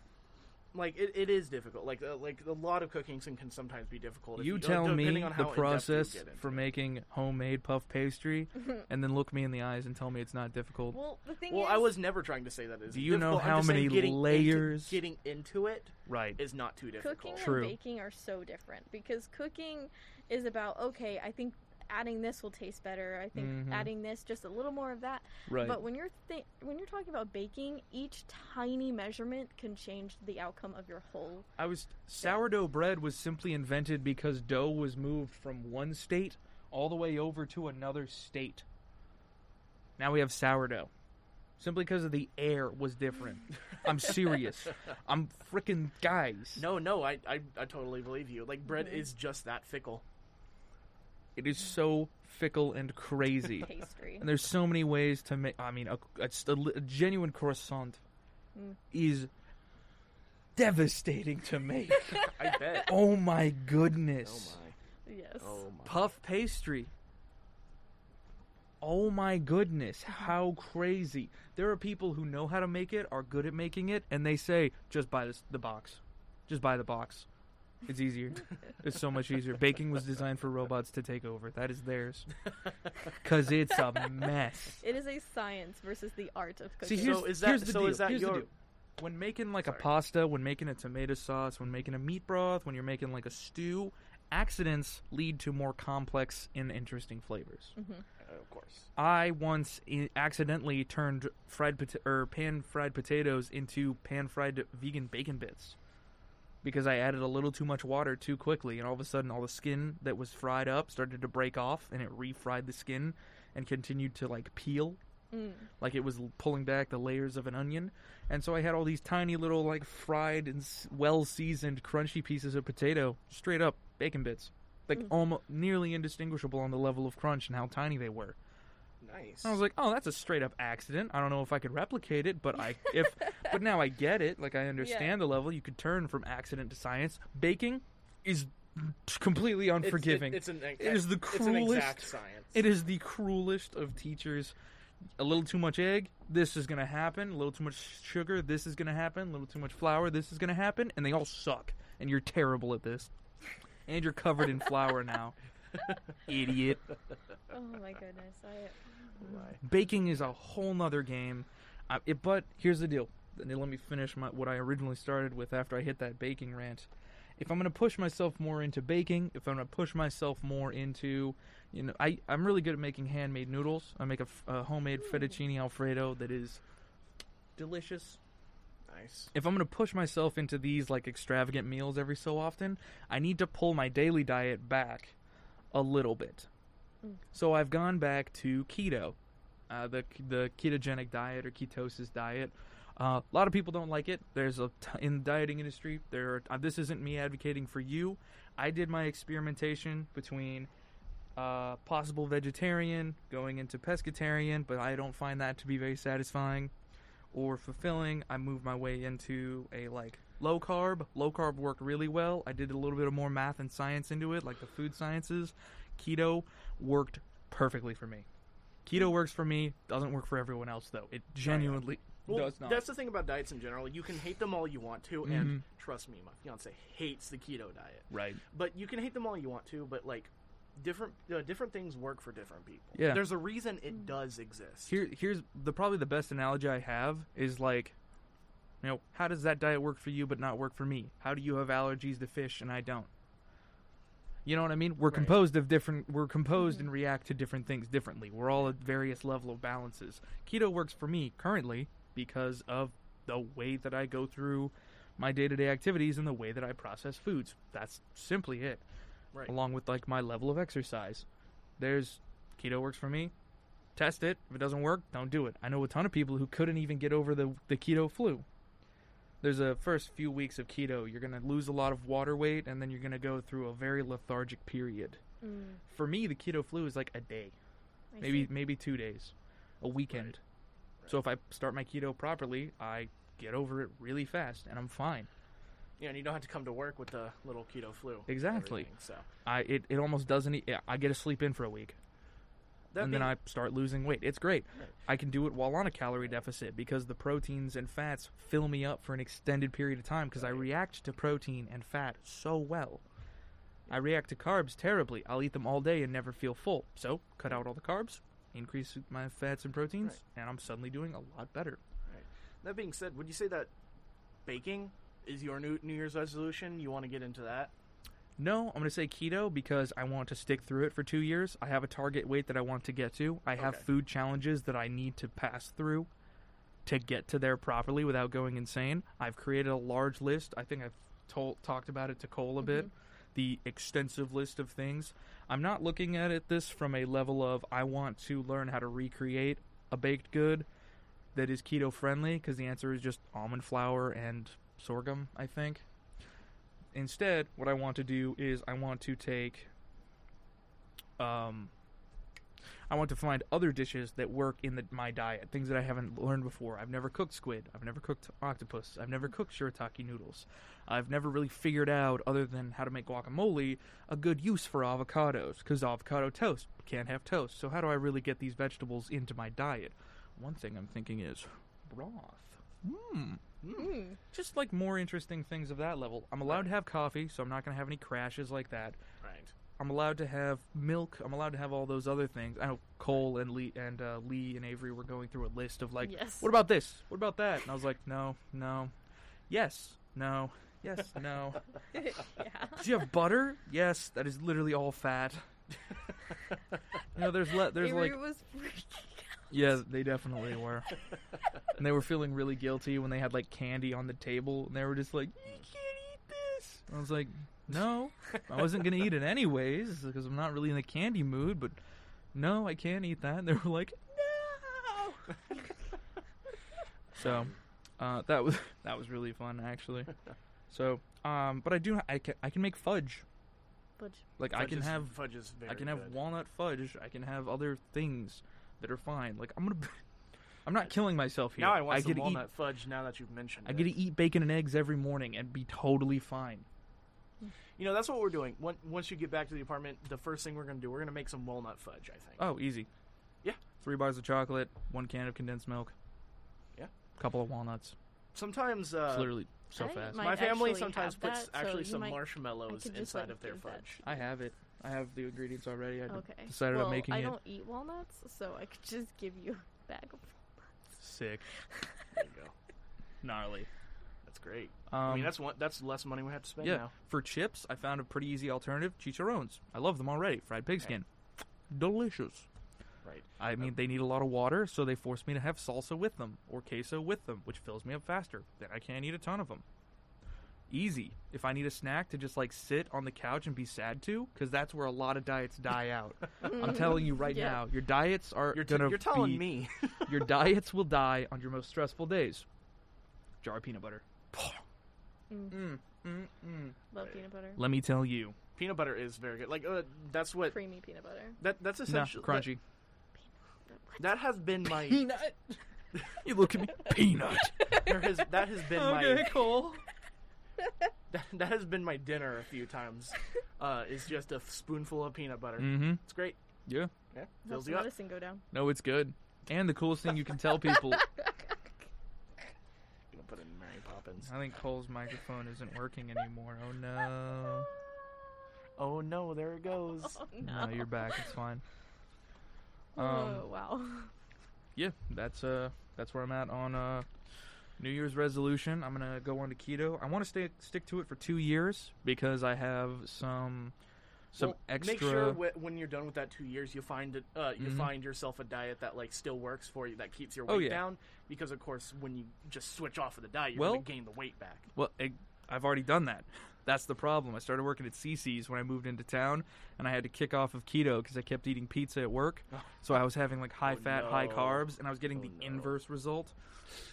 like it, it is difficult. Like uh, like a lot of cooking can, can sometimes be difficult. if You uh, tell me the how in-depth you process for it. making homemade puff pastry, and then look me in the eyes and tell me it's not difficult. well the thing Well, is I was never trying to say that is. Do you know difficult. I'm how many getting into- layers? getting into it right. is not too difficult. cooking True. and baking are so different because cooking is about okay i think adding this will taste better i think Mhm. adding this just a little more of that Right. but when you're th- when you're talking about baking each tiny measurement can change the outcome of your whole I was sourdough bread was simply invented because dough was moved from one state all the way over to another state. Now we have sourdough. Simply because of the air was different. I'm serious. I'm freaking guys. No, no, I, I I totally believe you. Like bread Mhm. is just that fickle. It is so fickle and crazy. pastry and there's so many ways to make. I mean, a, a, a genuine croissant Mm. is devastating to make. I bet. oh my oh goodness. my. yes Oh my. puff pastry. Oh my goodness, how crazy. There are people who know how to make it, are good at making it, and they say, just buy this, the box. Just buy the box. It's easier. it's so much easier. Baking was designed for robots to take over. That is theirs. Because it's a mess. it is a science versus the art of See, cooking here's, So is that- here's the so deal. is that here's your- the deal. When making like Sorry. a pasta, when making a tomato sauce, when making a meat broth, when you're making like a stew, accidents lead to more complex and interesting flavors. Mhm. Uh, of course. I once I- accidentally turned fried pota- or pan fried potatoes into pan fried vegan bacon bits because I added a little too much water too quickly, and all of a sudden, all the skin that was fried up started to break off, and it refried the skin and continued to like peel Mm. like it was pulling back the layers of an onion. And so I had all these tiny little like fried and well seasoned crunchy pieces of potato, straight up bacon bits, like Mm. almost nearly indistinguishable on the level of crunch and how tiny they were. Nice. I was like, "Oh, that's a straight up accident. I don't know if I could replicate it, but I if but now I get it. Like I understand the level. You could turn from accident to science. Baking is completely It's- it- unforgiving. It's, an It is the It's an cruelest- exact science. It is the cruelest of teachers. A little too much egg, this is going to happen. A little too much sugar, this is going to happen. A little too much flour, this is going to happen. And they all suck. And you're terrible at this. And you're covered in flour now. Idiot. Oh my goodness. I Baking is a whole nother game. I, it, but here's the deal. Let me finish my, what I originally started with after I hit that baking rant. If I'm going to push myself more into baking, if I'm going to push myself more into, you know, I, I'm really good at making handmade noodles. I make a homemade mm. fettuccine alfredo that is delicious. Nice. If I'm going to push myself into these like extravagant meals every so often, I need to pull my daily diet back a little bit. So I've gone back to keto, uh, the the ketogenic diet or ketosis diet. Uh, a lot of people don't like it. There's a t- in the dieting industry. There, are, uh, this isn't me advocating for you. I did my experimentation between uh, possible vegetarian going into pescatarian, but I don't find that to be very satisfying or fulfilling. I moved my way into a like low carb. Low carb worked really well. I did a little bit of more math and science into it, like the food sciences. Keto worked perfectly for me. Keto works for me. Doesn't work for everyone else though. It genuinely Well, does not. that's the thing about diets in general. You can hate them all you want to, Mhm. and trust me, my fiance hates the keto diet. right. But you can hate them all you want to, but like different uh, different things work for different people. Yeah. There's a reason it does exist. Here, here's the probably the best analogy I have is like, you know, how does that diet work for you but not work for me? How do you have allergies to fish and I don't? You know what I mean? We're Right. composed of different. We're composed and mm-hmm. react to different things differently. We're all at various level of balances. Keto works for me currently because of the way that I go through my day-to-day activities and the way that I process foods. That's simply it right. along with like my level of exercise. There's keto works for me. Test it. If it doesn't work, don't do it. I know a ton of people who couldn't even get over the the keto flu. There's a first few weeks of keto, you're going to lose a lot of water weight and then you're going to go through a very lethargic period. mm, For me, the keto flu is like a day, I maybe see. maybe 2 days, a weekend. So if I start my keto properly, I get over it really fast and I'm fine. Yeah, and you don't have to come to work with the little keto flu. Exactly. So I it, it almost doesn't e- I get to sleep in for a week. That and being, then I start losing weight. It's great. Right. I can do it while on a calorie deficit because the proteins and fats fill me up for an extended period of time because I react to protein and fat so well. I react to carbs terribly. I'll eat them all day and never feel full. So, cut out all the carbs, increase my fats and proteins, Right. and I'm suddenly doing a lot better. that being said, would you say that baking is your new New Year's resolution? You want to get into that? No, I'm going to say keto because I want to stick through it for two years. I have a target weight that I want to get to. I have Okay. food challenges that I need to pass through to get to there properly without going insane. I've created a large list. I think I've told, talked about it to Cole a bit. Mm-hmm. The extensive list of things. I'm not looking at it this from a level of I want to learn how to recreate a baked good that is keto friendly because the answer is just almond flour and sorghum, I think. Instead, what I want to do is I want to take um I want to find other dishes that work in the, my diet, things that I haven't learned before. I've never cooked squid. I've never cooked octopus. I've never cooked shirataki noodles. I've never really figured out, other than how to make guacamole, a good use for avocados. Because avocado toast can't have toast. So how do I really get these vegetables into my diet? One thing I'm thinking is broth. Hmm Mm. just like more interesting things of that level. I'm allowed to have coffee, so I'm not going to have any crashes like that. Right. I'm allowed to have milk. I'm allowed to have all those other things. I know Cole and Lee and uh, Lee and Avery were going through a list of like, Yes. what about this? What about that? And I was like, no, no, yes, no, yes, no. yeah. Do you have butter? Yes, that is literally all fat. you know, there's le- there's Avery like was freaking yeah, they definitely were. and they were feeling really guilty when they had like candy on the table, and they were just like, "You can't eat this." I was like, "No, I wasn't gonna eat it anyways because I'm not really in the candy mood." But no, I can't eat that. And they were like, "No." so uh, that was that was really fun actually. So, um, but I do I can I can make fudge. Fudge. Like I can is- have fudge is very I can have good. walnut fudge. I can have other things that are fine. Like I'm gonna, I'm not killing myself here. Now I want I some get to walnut eat. fudge. Now that you've mentioned I it. get to eat bacon and eggs every morning and be totally fine. You know, that's what we're doing. Once once you get back to the apartment, the first thing we're gonna do, we're gonna make some walnut fudge. I think. Oh, easy. Yeah. Three bars of chocolate, one can of condensed milk. Yeah. A couple of walnuts. Sometimes uh, it's literally so I fast. my family sometimes puts that, actually you some might- marshmallows inside of their give that fudge. I have it. I have the ingredients already. I Okay. decided well, on making I it. don't eat walnuts, so I could just give you a bag of. Walnuts. Sick, There you go. gnarly. That's great. Um, I mean, that's one. That's less money we have to spend yeah. now. For chips, I found a pretty easy alternative: chicharrones. I love them already. Fried pigskin, delicious. Right. I mean, they need a lot of water, so they force me to have salsa with them or queso with them, which fills me up faster. Then I can't eat a ton of them. Easy. If I need a snack to just like sit on the couch and be sad to, because that's where a lot of diets die out. I'm telling you right Yeah. now, your diets are You're, t- gonna you're telling be, me. your diets will die on your most stressful days. Jar of peanut butter. Mm, Mm, mm, mm. love peanut butter. Let me tell you, peanut butter is very good. Like uh, that's what Creamy peanut butter. that that's nah, essentially crunchy. That, that has been my Peanut. you look at me, peanut. there has that has been okay, Cole. my that, that has been my dinner a few times. Uh, is just a spoonful of peanut butter. Mm-hmm. It's great. Yeah. Yeah, Helps fills the you up. medicine go down. No, it's good. And the coolest thing you can tell people, Gonna put in Mary Poppins. I think Cole's microphone isn't working anymore. Oh no. Oh no, there it goes. Oh no. No, you're back. It's fine. oh Um, wow. yeah, that's uh, that's where I'm at on uh, New Year's resolution. I'm gonna go on to keto. I want to stay stick to it for two years because I have some some Well, extra. Make sure wh- when you're done with that two years, you find it. Uh, you Mhm. find yourself a diet that like still works for you, that keeps your Oh, weight yeah. down. Because of course, when you just switch off of the diet, you're Well- gonna gain the weight back. Well, I've already done that. That's the problem. I started working at CiCi's when I moved into town, and I had to kick off of keto because I kept eating pizza at work. Oh. So I was having like high Oh, fat, high carbs, and I was getting Oh, the no. inverse result.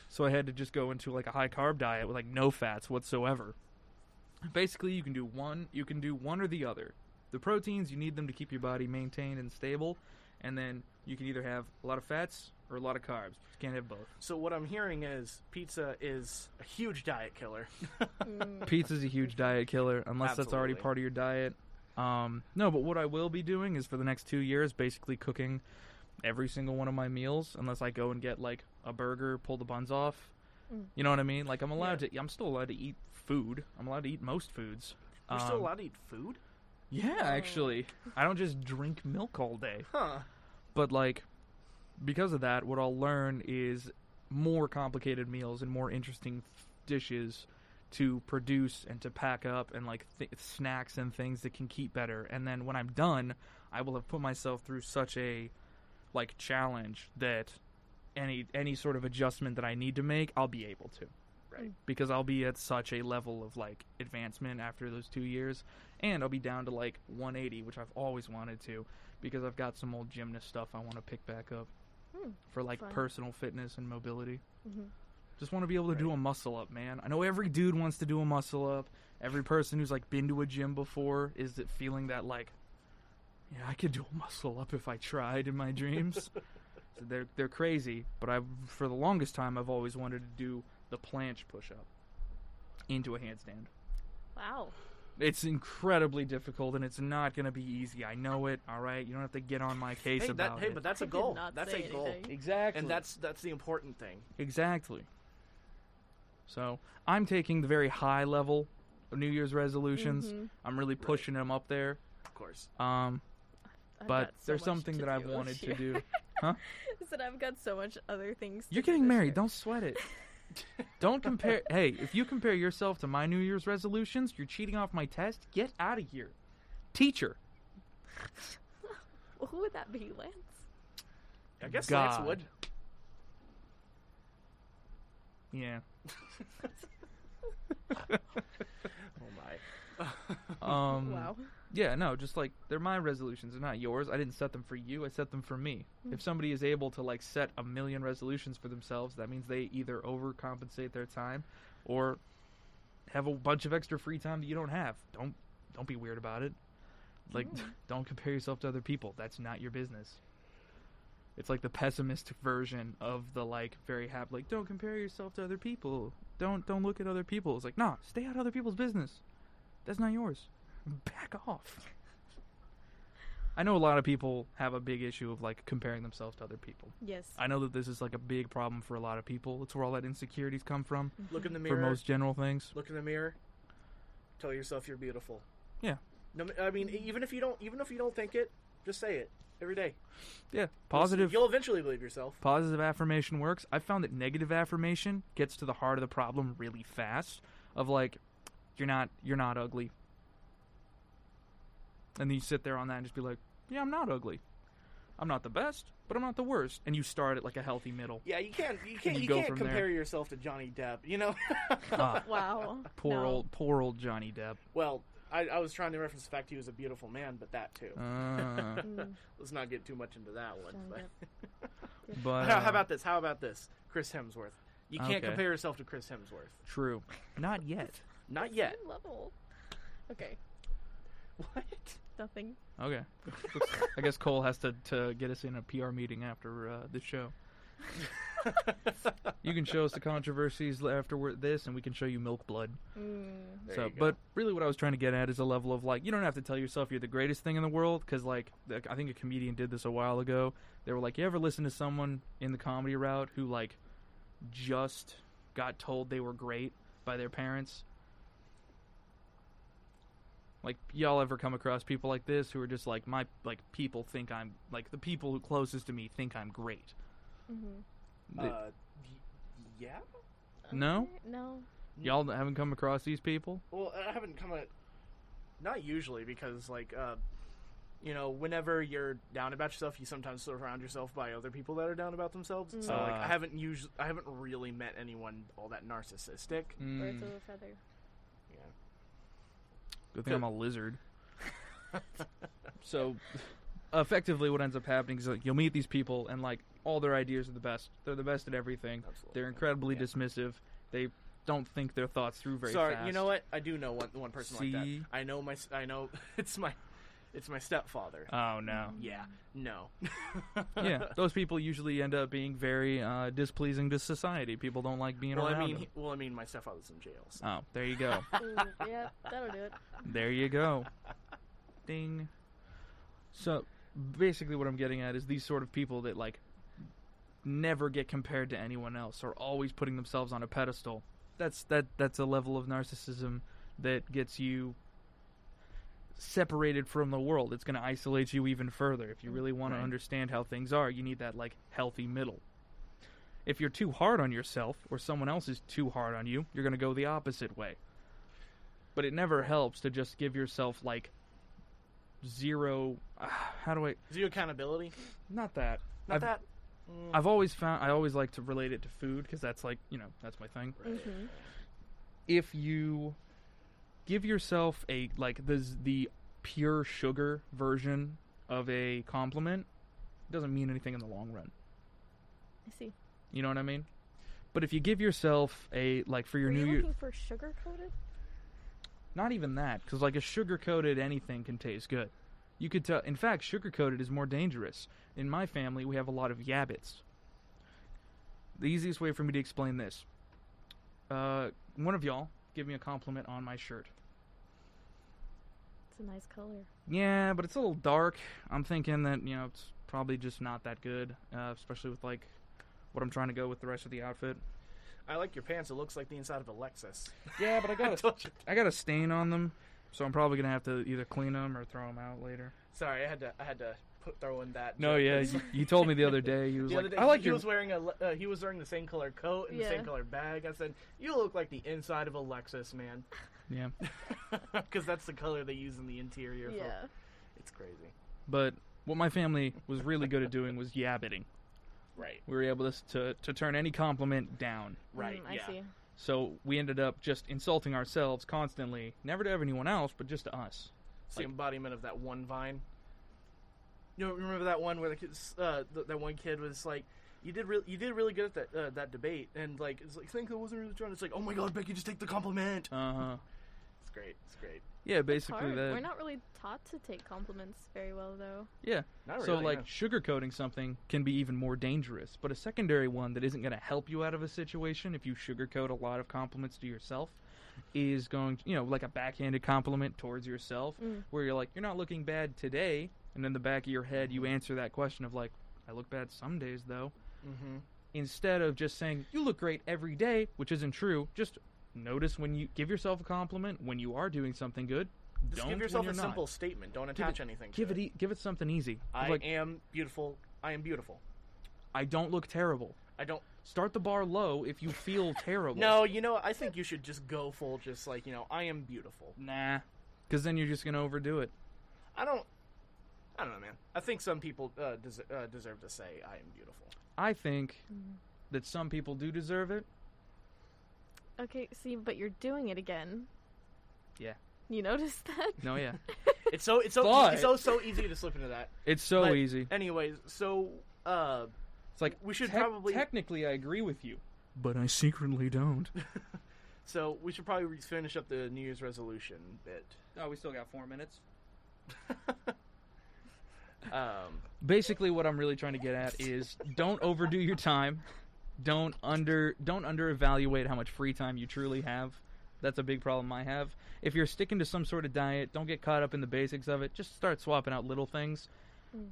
So I had to just go into like a high carb diet with like no fats whatsoever. Basically, you can do one. You can do one or the other. The proteins you need them to keep your body maintained and stable, and then you can either have a lot of fats or a lot of carbs. You can't have both. So what I'm hearing is pizza is a huge diet killer. Mm, Pizza's a huge diet killer unless that's already Absolutely. part of your diet. Um, no, but what I will be doing is for the next two years, basically cooking every single one of my meals, unless I go and get like a burger, pull the buns off. Mm. You know what I mean? Like I'm allowed to. I'm still allowed to eat food. I'm allowed to eat most foods. You're still Um, allowed to eat food? Yeah, Oh. actually, I don't just drink milk all day. Huh. But like, because of that, what I'll learn is more complicated meals and more interesting f- dishes to produce and to pack up and like th- snacks and things that can keep better. And then when I'm done, I will have put myself through such a like challenge that any any sort of adjustment that I need to make, I'll be able to. Right. Because I'll be at such a level of like advancement after those 2 years and I'll be down to like 180, which I've always wanted to because I've got some old gymnast stuff I want to pick back up Hmm, for like fun. personal fitness and mobility. mhm. Just want to be able to do a muscle up, man. I know every dude wants to do a muscle up. Every person who's like been to a gym before is that feeling that like, yeah, I could do a muscle up if I tried in my dreams. so they're they're crazy, but I for the longest time I've always wanted to do the planche push up into a handstand. Wow. It's incredibly difficult and it's not going to be easy. I know it. All right, you don't have to get on my case Hey, that, hey, it. but that's I a did goal. That's say a goal. anything. exactly. And that's that's the important thing. Exactly. So I'm taking the very high level of New Year's resolutions. Mhm. I'm really pushing them up there. Of course. Um, I've but so there's something that I've wanted to year. do. I said I've got so much other things. You're do getting this married. year. Don't sweat it. Don't compare. hey, if you compare yourself to my New Year's resolutions, you're cheating off my test. Get out of here, teacher. Well, who would that be, Lance? I guess God. Lance would. Yeah. Oh my. Um, wow. Yeah, no, just like they're my resolutions, they're not yours. I didn't set them for you. I set them for me. Mm. If somebody is able to like set a million resolutions for themselves, that means they either overcompensate their time or have a bunch of extra free time that you don't have. Don't don't be weird about it. Like Mm. don't compare yourself to other people. That's not your business. It's like the pessimistic version of the like very happy like don't compare yourself to other people. Don't don't look at other people. It's like, nah, stay out of other people's business. That's not yours. Back off. I know a lot of people have a big issue of like comparing themselves to other people. Yes. I know that this is like a big problem for a lot of people. It's where all that insecurities come from mm-hmm. Look in the mirror. for most general things. Look in the mirror. Tell yourself you're beautiful. Yeah. No, I mean, even if you don't, even if you don't think it, just say it every day. Yeah, positive. You'll eventually believe yourself. positive affirmation works. I found that negative affirmation gets to the heart of the problem really fast. Of like, you're not you're not ugly, and then you sit there on that and just be like, yeah, I'm not ugly. I'm not the best, but I'm not the worst. And you start at like a healthy middle. Yeah, you can't, you can't, you you, can't compare there. yourself to Johnny Depp. You know. Ah, Wow. poor No. old poor old Johnny Depp. well, I, I was trying to reference the fact he was a beautiful man, but that too. Uh, Let's not get too much into that one. But but how, uh, how about this? How about this? Chris Hemsworth. You can't Okay. compare yourself to Chris Hemsworth. true? Not yet. Not yet. same level. Okay. What? Nothing. Okay. I guess Cole has to, to get us in a PR meeting after uh, the show. You can show us the controversies after this, and we can show you Milk Blood. Mm. So, but really, what I was trying to get at is a level of like, you don't have to tell yourself you're the greatest thing in the world, because like, I think a comedian did this a while ago. They were like, you ever listen to someone in the comedy route who like just got told they were great by their parents? Like, y'all ever come across people like this who are just like, my like people think I'm like the people who closest to me think I'm great. Mm-hmm. They- Uh, y- yeah. No? No. y'all haven't come across these people? Well, I haven't come at. Not usually, because like, uh, you know, whenever you're down about yourself, you sometimes surround yourself by other people that are down about themselves. So like, Ah. I haven't usually, I haven't really met anyone all that narcissistic. Birds Mm, of a feather. Yeah. Good thing I'm a lizard. so, effectively, what ends up happening is like you'll meet these people, and like all their ideas are the best. They're the best at everything. Absolutely. They're incredibly Yeah. dismissive. They don't think their thoughts through very Sorry, fast. you know what? I do know one one person like See? that. I know my. I know it's my, it's my stepfather. Oh no. yeah. No. yeah, those people usually end up being very uh, displeasing to society. People don't like being Well, around I mean, them. well, I mean, my stepfather's in jail. So. Oh, there you go. Ooh, yeah, that'll do it. There you go. Ding. So basically what I'm getting at is these sort of people that like never get compared to anyone else or always putting themselves on a pedestal. That's that that's a level of narcissism that gets you separated from the world. It's going to isolate you even further. If you really want Right. to understand how things are, you need that like healthy middle. If you're too hard on yourself or someone else is too hard on you, you're going to go the opposite way. But it never helps to just give yourself like zero uh, how do I Zero accountability. not that. Not I've, that. Mm, I've always found I always like to relate it to food because that's like, you know, that's my thing. right. Mm-hmm. If you give yourself a like the the pure sugar version of a compliment, it doesn't mean anything in the long run. I see. You know what I mean? But if you give yourself a like for your Were new you year, looking for sugar coated? not even that, because like a sugar coated anything can taste good. You could tell. In fact, sugar coated is more dangerous. In my family, we have a lot of yabbits. The easiest way for me to explain this: uh, one of y'all give me a compliment on my shirt. It's a nice color. Yeah, but it's a little dark. I'm thinking that you know it's probably just not that good, uh, especially with like what I'm trying to go with the rest of the outfit. I like your pants. It looks like the inside of a Lexus. Yeah, but I I got a, told you. I got a stain on them, so I'm probably gonna have to either clean them or throw them out later. Sorry, I had to. I had to put throw in that. No, yeah, you, you told me the other day. You was like, day, I like he your. was wearing a. Uh, he was wearing the same color coat and the same color bag. I said, "You look like the inside of a Lexus, man," Yeah, because that's the color they use in the interior. for- Yeah. it's crazy. but what my family was really good at doing was yabbiting. Right, We were able to to, to turn any compliment down. right, Mm, I yeah. see. So we ended up just insulting ourselves constantly, never to anyone else, but just to us. It's the embodiment of that one vine. You know, remember that one where the kids, uh, th- that one kid was like, "You did really, you did really good at that uh, that debate," and like, it's like, "Think I wasn't really trying." It's like, "Oh my god, Becky, just take the compliment." Uh huh. It's great. It's great. Yeah, basically that. We're not really taught to take compliments very well, though. Yeah. Not so really, like yeah. sugarcoating something can be even more dangerous, but a secondary one that isn't going to help you out of a situation if you sugarcoat a lot of compliments to yourself is going, you know, like a backhanded compliment towards yourself Mm. where you're like, you're not looking bad today, and in the back of your head you answer that question of like, I look bad some days though, Mm-hmm. instead of just saying you look great every day, which isn't true. Just notice when you give yourself a compliment when you are doing something good. Just don't give yourself a not. simple statement. Don't Give attach it- anything. To Give it, it. e- give it something easy. I like am beautiful. I am beautiful. I don't look terrible. I don't. Start the bar low if you feel terrible. No, you know, I think you should just go full. Just like you know, I am beautiful. nah, because then you're just gonna overdo it. I don't. I don't know, man. I think some people uh, des- uh, deserve to say I am beautiful. I think Mm. that some people do deserve it. Okay, see, but you're doing it again. Yeah. You noticed that? No, yeah, It's so it's so But- it's so so easy to slip into that. it's so But easy. Anyways, so uh, It's like we should tec- probably- technically I agree with you, but I secretly don't. so we should probably finish up the New Year's resolution bit. oh, we still got four minutes. Um, basically what I'm really trying to get at is don't overdo your time. Don't under don't under evaluate how much free time you truly have. That's a big problem I have. If you're sticking to some sort of diet, don't get caught up in the basics of it. Just start swapping out little things.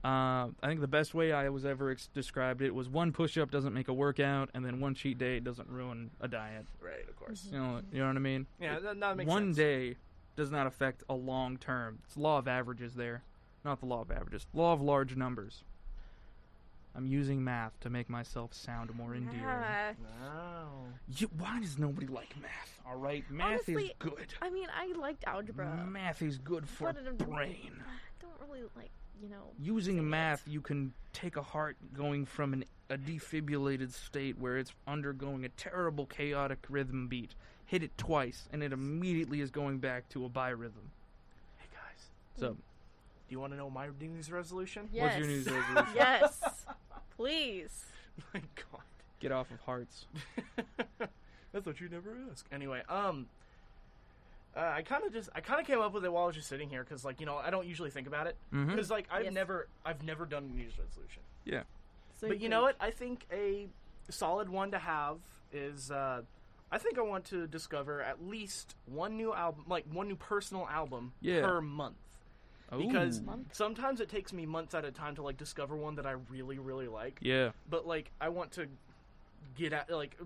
Uh, I think the best way I was ever ex- described it was one push-up doesn't make a workout, and then one cheat day doesn't ruin a diet. right, of course. You know, you know what I mean? Yeah, that, that makes one sense. day does not affect a long term. It's law of averages there, not the law of averages. Law of large numbers. I'm using math to make myself sound more endearing. Ah, No. You, why does nobody like math? All right, math is good. I mean, I liked algebra. Math is good for but brain. I don't really like, you know. Using math, you can take a heart going from an, a defibrillated state where it's undergoing a terrible chaotic rhythm beat, hit it twice, and it immediately is going back to a birhythm. Hey guys, So, do you want to know my New Year's resolution? Yes. what's your news resolution? yes. Please. my God. Get off of hearts. That's what you never ask. Anyway, um, uh, I kind of just I kind of came up with it while I was just sitting here because like you know I don't usually think about it because like I've Yes. never I've never done a New Year's resolution. Yeah. So but you know what? I think a solid one to have is uh, I think I want to discover at least one new album, like one new personal album Yeah. per month. Because Ooh. Sometimes it takes me months at a time to like discover one that I really really like. yeah, But like I want to get at like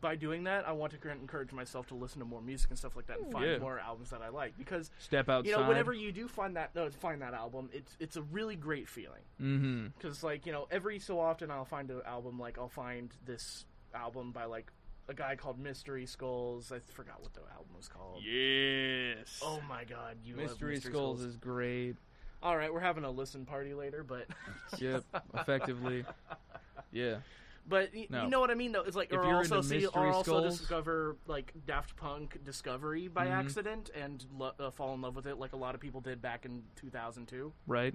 by doing that, I want to encourage myself to listen to more music and stuff like that and find Yeah. more albums that I like because step outside. you know whenever you do find that uh, find that album, it's it's a really great feeling mm-hmm. because like you know every so often I'll find an album like I'll find this album by like a guy called Mystery Skulls. I forgot what the album was called. Yes. Oh my god, you love Mystery, Mystery Skulls is great. All right, we're having a listen party later, but Yep, effectively. Yeah. but y- No. you know what I mean though. It's like If or you're also into see Mystery or also Skulls- discover like Daft Punk Discovery by Mhm. accident and lo- uh, fall in love with it like a lot of people did back in 2002. Right.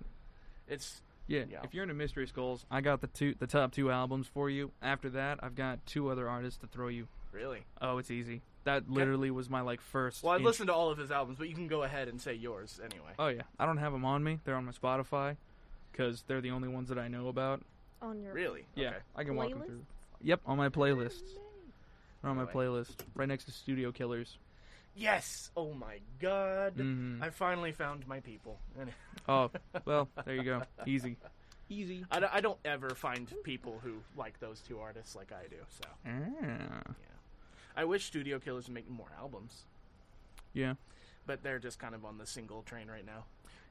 It's Yeah. Yeah. If you're into Mystery Skulls, I got the two, the top two albums for you. After that, I've got two other artists to throw you. really Oh, it's easy. That literally was my like first. well. I int- listened to all of his albums, but you can go ahead and say yours anyway. Oh yeah, I don't have them on me. They're on my Spotify because they're the only ones that I know about. on your Really? Yeah, Okay. I can walk them through. Yep, on my playlists. They're on my playlist, right next to Studio Killers. Yes. Oh my god. hmm I finally found my people. And Oh, well, there you go. Easy. Easy. I don't, I don't ever find people who like those two artists like I do. So Ah. I wish Studio Killers would make more albums, Yeah. but they're just kind of on the single train right now.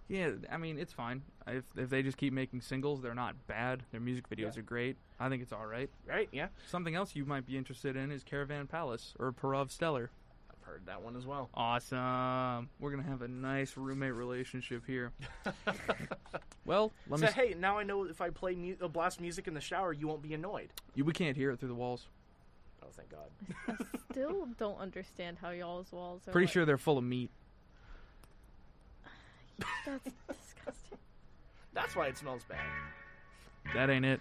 Yeah, I mean, it's fine. If if they just keep making singles, they're not bad. Their music videos Yeah. are great. I think it's all right. Right? Yeah. Something else you might be interested in is Caravan Palace or Parov Stelar. I've heard that one as well. Awesome. We're going to have a nice roommate relationship here. Well, let so me. hey, now I know if I play mu- uh, blast music in the shower, you won't be annoyed. you, we can't hear it through the walls. Oh, thank God. I still don't understand how y'all's walls are. Pretty like- sure they're full of meat. That's disgusting. That's why it smells bad. That ain't it.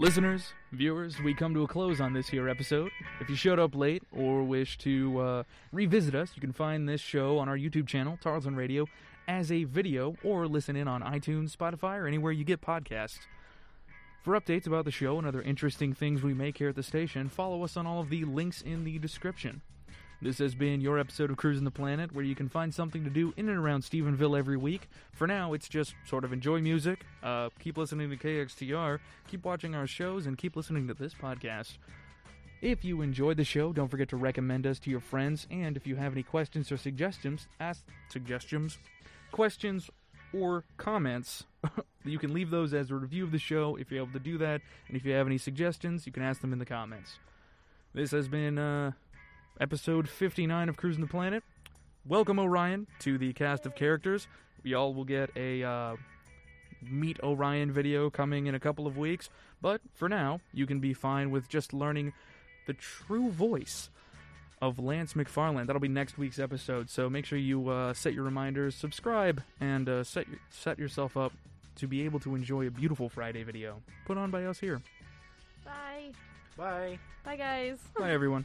Listeners, viewers, we come to a close on this here episode. If you showed up late or wish to uh, revisit us, you can find this show on our YouTube channel, Tarleton Radio, as a video or listen in on iTunes, Spotify, or anywhere you get podcasts. For updates about the show and other interesting things we make here at the station, follow us on all of the links in the description. This has been your episode of Cruising the Planet, where you can find something to do in and around Stephenville every week. For now, it's just sort of enjoy music, uh, keep listening to KXTR, keep watching our shows, and keep listening to this podcast. If you enjoyed the show, don't forget to recommend us to your friends. And if you have any questions or suggestions, ask suggestions, questions, or comments. you can leave those as a review of the show if you're able to do that. And if you have any suggestions, you can ask them in the comments. This has been uh, episode 59 of Cruising the Planet. Welcome, Orion, to the cast of characters. We all will get a uh, Meet Orion video coming in a couple of weeks. But for now, you can be fine with just learning the true voice of Lance McFarland. That'll be next week's episode. So make sure you uh, set your reminders, subscribe, and uh, set your, set yourself up to be able to enjoy a beautiful Friday video put on by us here. Bye. Bye. Bye, guys. Bye, everyone.